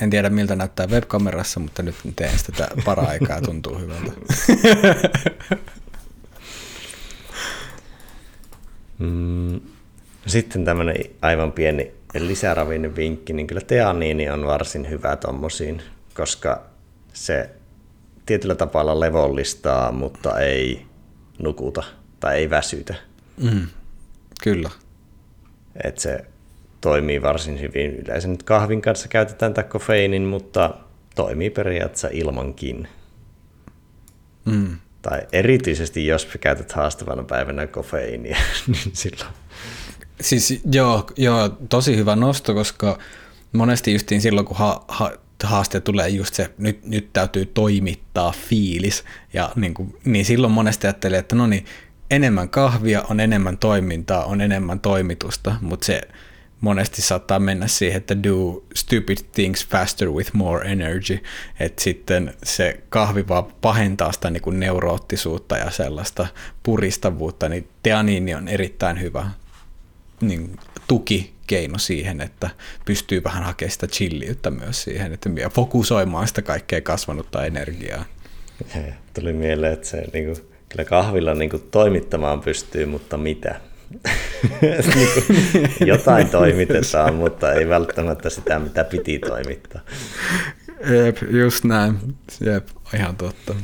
En tiedä miltä näyttää webkamerassa, mutta nyt teen sitä para-aikaa tuntuu hyvältä. mm, sitten tämmöinen aivan pieni lisäravinne vinkki, niin kyllä teaniini on varsin hyvä tommosiin, koska se tietyllä tavalla levollistaa, mutta ei nukuta tai ei väsytä. Mm, kyllä. Et se toimii varsin hyvin. Yleensä nyt kahvin kanssa käytetään tätä kofeiinin, mutta toimii periaatteessa ilmankin. Mm. Tai erityisesti jos käytät haastavana päivänä kofeiinia, niin silloin... Siis joo, joo, tosi hyvä nosto, koska monesti justiin silloin, kun ha, ha, haaste tulee just se, nyt, nyt täytyy toimittaa fiilis, ja niin, kuin, niin silloin monesti ajattelee, että no niin, enemmän kahvia on enemmän toimintaa, on enemmän toimitusta, mutta se monesti saattaa mennä siihen, että do stupid things faster with more energy, että sitten se kahvi vaan pahentaa sitä niin kuin neuroottisuutta ja sellaista puristavuutta, niin teaniini on erittäin hyvä niin tukikeino siihen, että pystyy vähän hakemaan sitä chilliyttä myös siihen, että fokusoimaan sitä kaikkea kasvanutta energiaa. Tuli mieleen, että se niin kuin, kyllä kahvilla niin kuin, toimittamaan pystyy, mutta mitä? niin kuin, jotain toimitetaan, mutta ei välttämättä sitä, mitä piti toimittaa. Jep, just näin. Jep, ihan totta.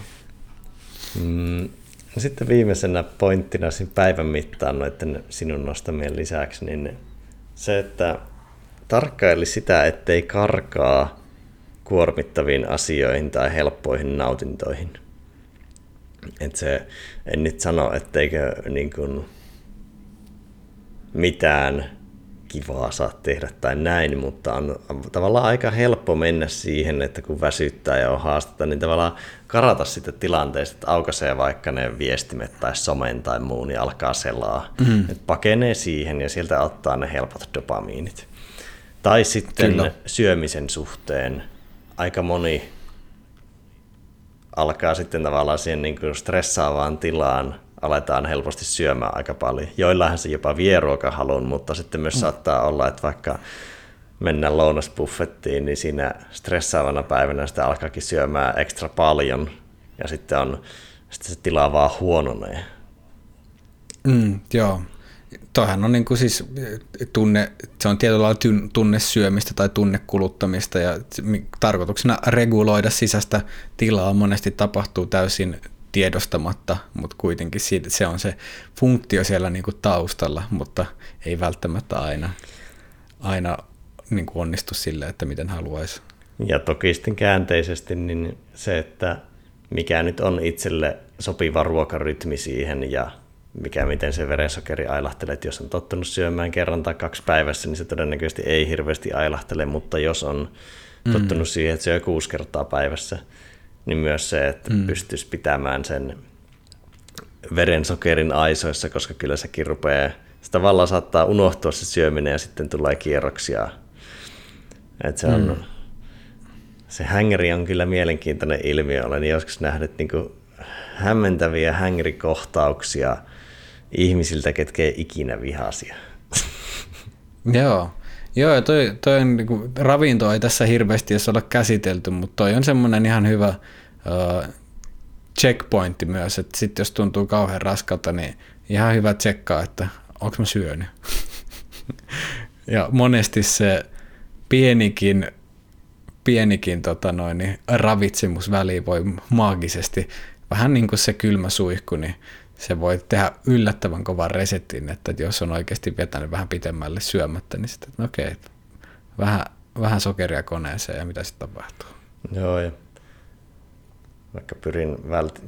Mm, no sitten viimeisenä pointtina päivän mittaan noiden sinun nostamien lisäksi, niin se, että tarkkaili sitä, ettei karkaa kuormittaviin asioihin tai helppoihin nautintoihin. Et se, en nyt sano, etteikö niin kuin, mitään kivaa saa tehdä tai näin, mutta on tavallaan aika helppo mennä siihen, että kun väsyttää ja on haastetta, niin tavallaan karata sitä tilanteesta, että aukaisee vaikka ne viestimet tai somen tai muun niin alkaa selaa. Mm. Että pakenee siihen ja sieltä ottaa ne helpot dopamiinit. Tai sitten Kyllä. syömisen suhteen aika moni alkaa sitten tavallaan siihen niin kuin stressaavaan tilaan aletaan helposti syömään aika paljon. Joillahan se jopa vie ruokahalun, mutta sitten myös mm. saattaa olla, että vaikka mennään lounasbuffettiin, niin siinä stressaavana päivänä sitä alkaakin syömään ekstra paljon ja sitten, on, sitten se tila vaan huononee. Mm, joo. Toihan on niin kuin siis tunne, se on tietyllä lailla tunnesyömistä tai tunnekuluttamista ja tarkoituksena reguloida sisäistä tilaa monesti tapahtuu täysin tiedostamatta, mutta kuitenkin siitä, se on se funktio siellä niin kuin taustalla, mutta ei välttämättä aina, aina niin kuin onnistu sille, että miten haluaisi. Ja toki sitten käänteisesti niin se, että mikä nyt on itselle sopiva ruokarytmi siihen ja mikä miten se verensokeri ailahtelee, että jos on tottunut syömään kerran tai kaksi päivässä, niin se todennäköisesti ei hirveästi ailahtele, mutta jos on mm. tottunut mm. siihen, että syö kuusi kertaa päivässä, niin myös se, että mm. pystyisi pitämään sen verensokerin aisoissa, koska kyllä sekin rupeaa, se tavallaan saattaa unohtua se syöminen ja sitten tulee kierroksia. Että se on, mm. se hängeri on kyllä mielenkiintoinen ilmiö. Olen joskus nähnyt niin kuin hämmentäviä hängärikohtauksia ihmisiltä, ketkä ei ikinä vihasia. Joo. Joo, ja toi, toi on, niin kuin, ravinto ei tässä hirveästi edes olla käsitelty, mutta toi on semmoinen ihan hyvä uh, checkpointti myös, että sitten jos tuntuu kauhean raskalta, niin ihan hyvä tsekkaa, että onko mä syönyt. ja monesti se pienikin, pienikin tota noin, ravitsemusväli voi maagisesti, vähän niin kuin se kylmä suihku, niin se voi tehdä yllättävän kovan resetin, että jos on oikeasti vetänyt vähän pitemmälle syömättä, niin sitten, okei, okay, vähän, vähän sokeria koneeseen ja mitä sitten tapahtuu. Joo, ja vaikka pyrin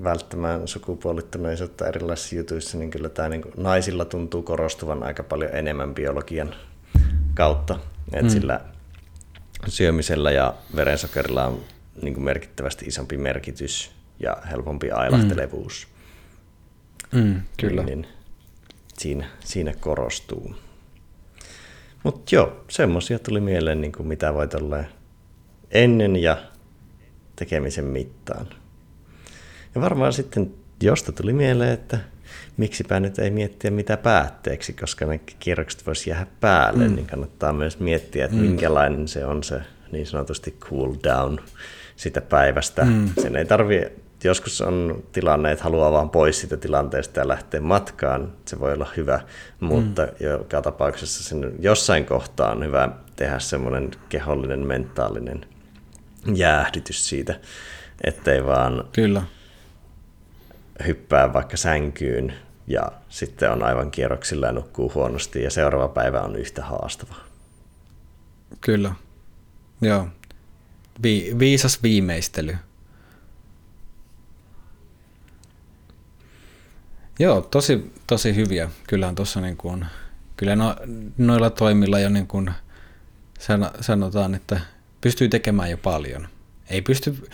välttämään sukupuolittuneisuutta erilaisissa jutuissa, niin kyllä tämä niin naisilla tuntuu korostuvan aika paljon enemmän biologian kautta. Et mm. Sillä syömisellä ja verensokerilla on niin merkittävästi isompi merkitys ja helpompi ailahtelevuus. Mm Mm, kyllä. Niin, niin siinä, siinä korostuu. Mutta joo, semmoisia tuli mieleen, niin kuin mitä voi olla ennen ja tekemisen mittaan. Ja varmaan sitten josta tuli mieleen, että miksipä nyt ei miettiä mitä päätteeksi, koska ne kierrokset voisi jäädä päälle, mm. niin kannattaa myös miettiä, että mm. minkälainen se on se niin sanotusti cool down sitä päivästä. Mm. Sen ei tarvitse joskus on tilanne, että haluaa vaan pois siitä tilanteesta ja lähteä matkaan. Se voi olla hyvä, mutta mm. joka tapauksessa sen jossain kohtaa on hyvä tehdä semmoinen kehollinen, mentaalinen jäähdytys siitä, ettei vaan Kyllä. hyppää vaikka sänkyyn ja sitten on aivan kierroksilla ja nukkuu huonosti ja seuraava päivä on yhtä haastava. Kyllä, joo. Vi- viisas viimeistely. Joo, tosi, tosi hyviä. Kyllähän tuossa niin kuin, kyllä no, noilla toimilla jo niin kuin sanotaan, että pystyy tekemään jo paljon. Ei pysty,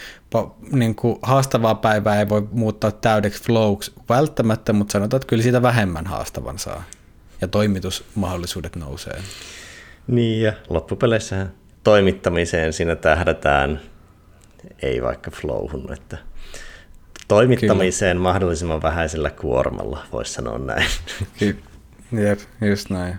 niin kuin haastavaa päivää ei voi muuttaa täydeksi flowksi välttämättä, mutta sanotaan, että kyllä siitä vähemmän haastavan saa. Ja toimitusmahdollisuudet nousee. Niin ja loppupeleissä toimittamiseen siinä tähdätään, ei vaikka flowhun, että toimittamiseen Kyllä. mahdollisimman vähäisellä kuormalla, voisi sanoa näin. Jep, just näin.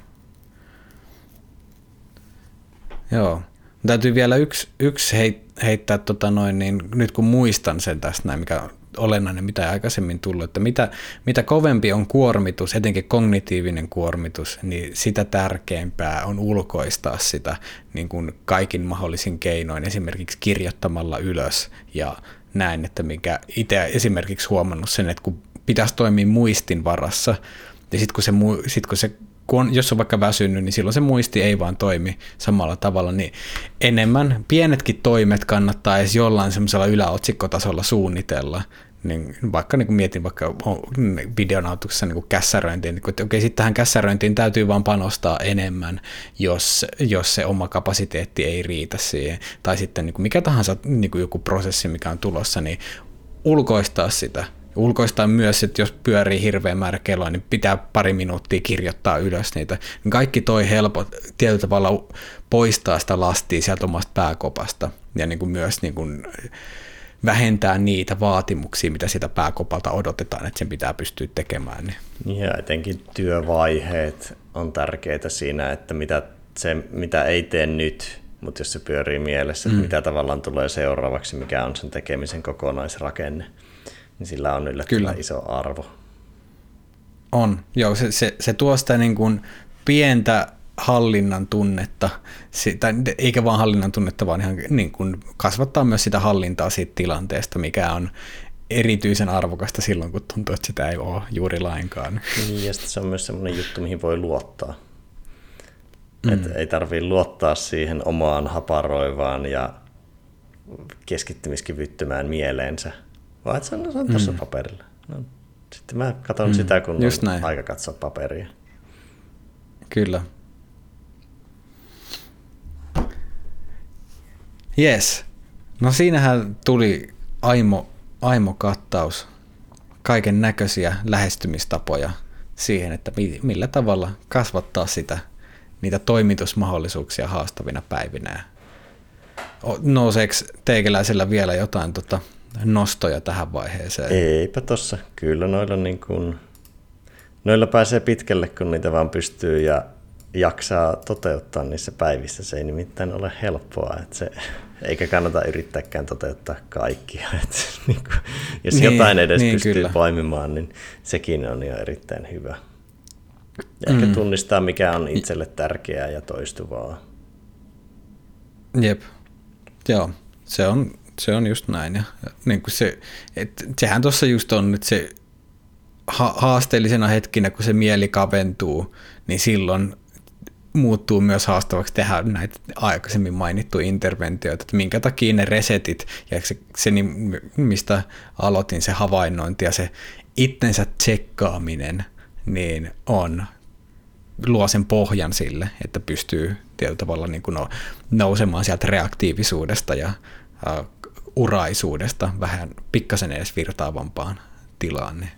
joo. Täytyy vielä yksi, yksi heittää, tota noin, niin nyt kun muistan sen tästä näin, mikä olennainen, mitä ei aikaisemmin tullut, että mitä, mitä kovempi on kuormitus, etenkin kognitiivinen kuormitus, niin sitä tärkeämpää on ulkoistaa sitä niin kuin kaikin mahdollisin keinoin, esimerkiksi kirjoittamalla ylös ja näin, että mikä itse esimerkiksi huomannut sen, että kun pitäisi toimia muistin varassa, ja sitten kun se, sit kun se kun on, jos on vaikka väsynyt, niin silloin se muisti ei vaan toimi samalla tavalla, niin enemmän pienetkin toimet kannattaa edes jollain semmoisella yläotsikkotasolla suunnitella, niin vaikka niin mietin vaikka videonautuksessa niin kässäröintiin, niin että okei, sitten tähän kässäröintiin täytyy vaan panostaa enemmän, jos, jos se oma kapasiteetti ei riitä siihen. Tai sitten niin kuin mikä tahansa niin kuin joku prosessi, mikä on tulossa, niin ulkoistaa sitä. Ulkoistaa myös, että jos pyörii hirveän määrä kelloa, niin pitää pari minuuttia kirjoittaa ylös niitä. Niin kaikki toi helpot tietyllä tavalla poistaa sitä lastia sieltä omasta pääkopasta. Ja niin kuin myös niin kuin, vähentää niitä vaatimuksia, mitä sitä pääkopalta odotetaan, että sen pitää pystyä tekemään. Niin. Ja etenkin työvaiheet on tärkeitä siinä, että mitä, se, mitä ei tee nyt, mutta jos se pyörii mielessä, että mm. mitä tavallaan tulee seuraavaksi, mikä on sen tekemisen kokonaisrakenne, niin sillä on yllättävän Kyllä. iso arvo. On, joo, se, se, se tuo sitä niin kuin pientä hallinnan tunnetta, sitä, eikä vaan hallinnan tunnetta, vaan ihan niin kuin kasvattaa myös sitä hallintaa siitä tilanteesta, mikä on erityisen arvokasta silloin, kun tuntuu, että sitä ei ole juuri lainkaan. Niin, ja se on myös sellainen juttu, mihin voi luottaa. Mm. Et ei tarvitse luottaa siihen omaan haparoivaan ja keskittymiskyvyttömään mieleensä, vaan että se on, se on tuossa mm. paperilla. No, sitten mä katson mm. sitä, kun Just on näin. aika katsoa paperia. Kyllä. Yes. No siinähän tuli aimo, aimo-kattaus, kaiken näköisiä lähestymistapoja siihen, että millä tavalla kasvattaa sitä, niitä toimitusmahdollisuuksia haastavina päivinä. Nouseeko teikäläisellä vielä jotain tota, nostoja tähän vaiheeseen? Eipä tossa. Kyllä noilla, niin kun, noilla pääsee pitkälle, kun niitä vaan pystyy ja jaksaa toteuttaa niissä päivissä. Se ei nimittäin ole helppoa, että se, eikä kannata yrittääkään toteuttaa kaikkia. Että, niin kuin, jos niin, jotain edes niin, pystyy kyllä. poimimaan, niin sekin on jo erittäin hyvä. Ja mm. ehkä tunnistaa, mikä on itselle tärkeää ja toistuvaa. Jep, joo, se on, se on just näin. Ja, niin kuin se, et, sehän tuossa just on, että se ha- haasteellisena hetkinä, kun se mieli kaventuu, niin silloin muuttuu myös haastavaksi tehdä näitä aikaisemmin mainittuja interventioita, että minkä takia ne resetit ja se, se mistä aloitin, se havainnointi ja se itsensä tsekkaaminen, niin on, luo sen pohjan sille, että pystyy tietyllä tavalla niin kuin nousemaan sieltä reaktiivisuudesta ja uh, uraisuudesta vähän pikkasen edes virtaavampaan tilaan. Niin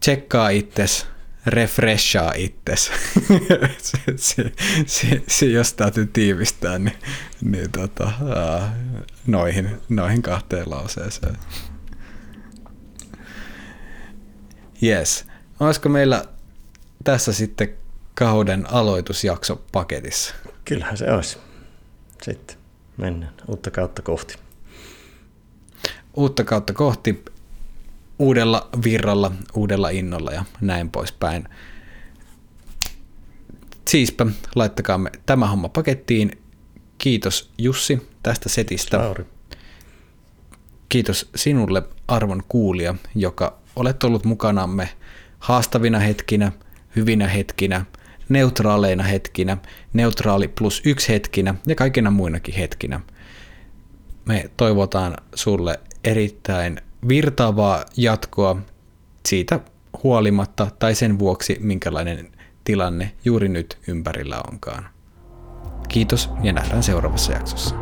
tsekkaa itsesi, refreshaa itses. se, se, se, se, jos täytyy tiivistää, niin, niin tota, noihin, noihin kahteen lauseeseen. Yes. Olisiko meillä tässä sitten kauden aloitusjakso paketissa? Kyllähän se olisi. Sitten mennään uutta kautta kohti. Uutta kautta kohti uudella virralla, uudella innolla ja näin poispäin. Siispä, laittakaamme tämä homma pakettiin. Kiitos Jussi tästä setistä. Sauri. Kiitos sinulle arvon kuulija, joka olet ollut mukanamme haastavina hetkinä, hyvinä hetkinä, neutraaleina hetkinä, neutraali plus yksi hetkinä ja kaikina muinakin hetkinä. Me toivotaan sulle erittäin virtaavaa jatkoa siitä huolimatta tai sen vuoksi, minkälainen tilanne juuri nyt ympärillä onkaan. Kiitos ja nähdään seuraavassa jaksossa.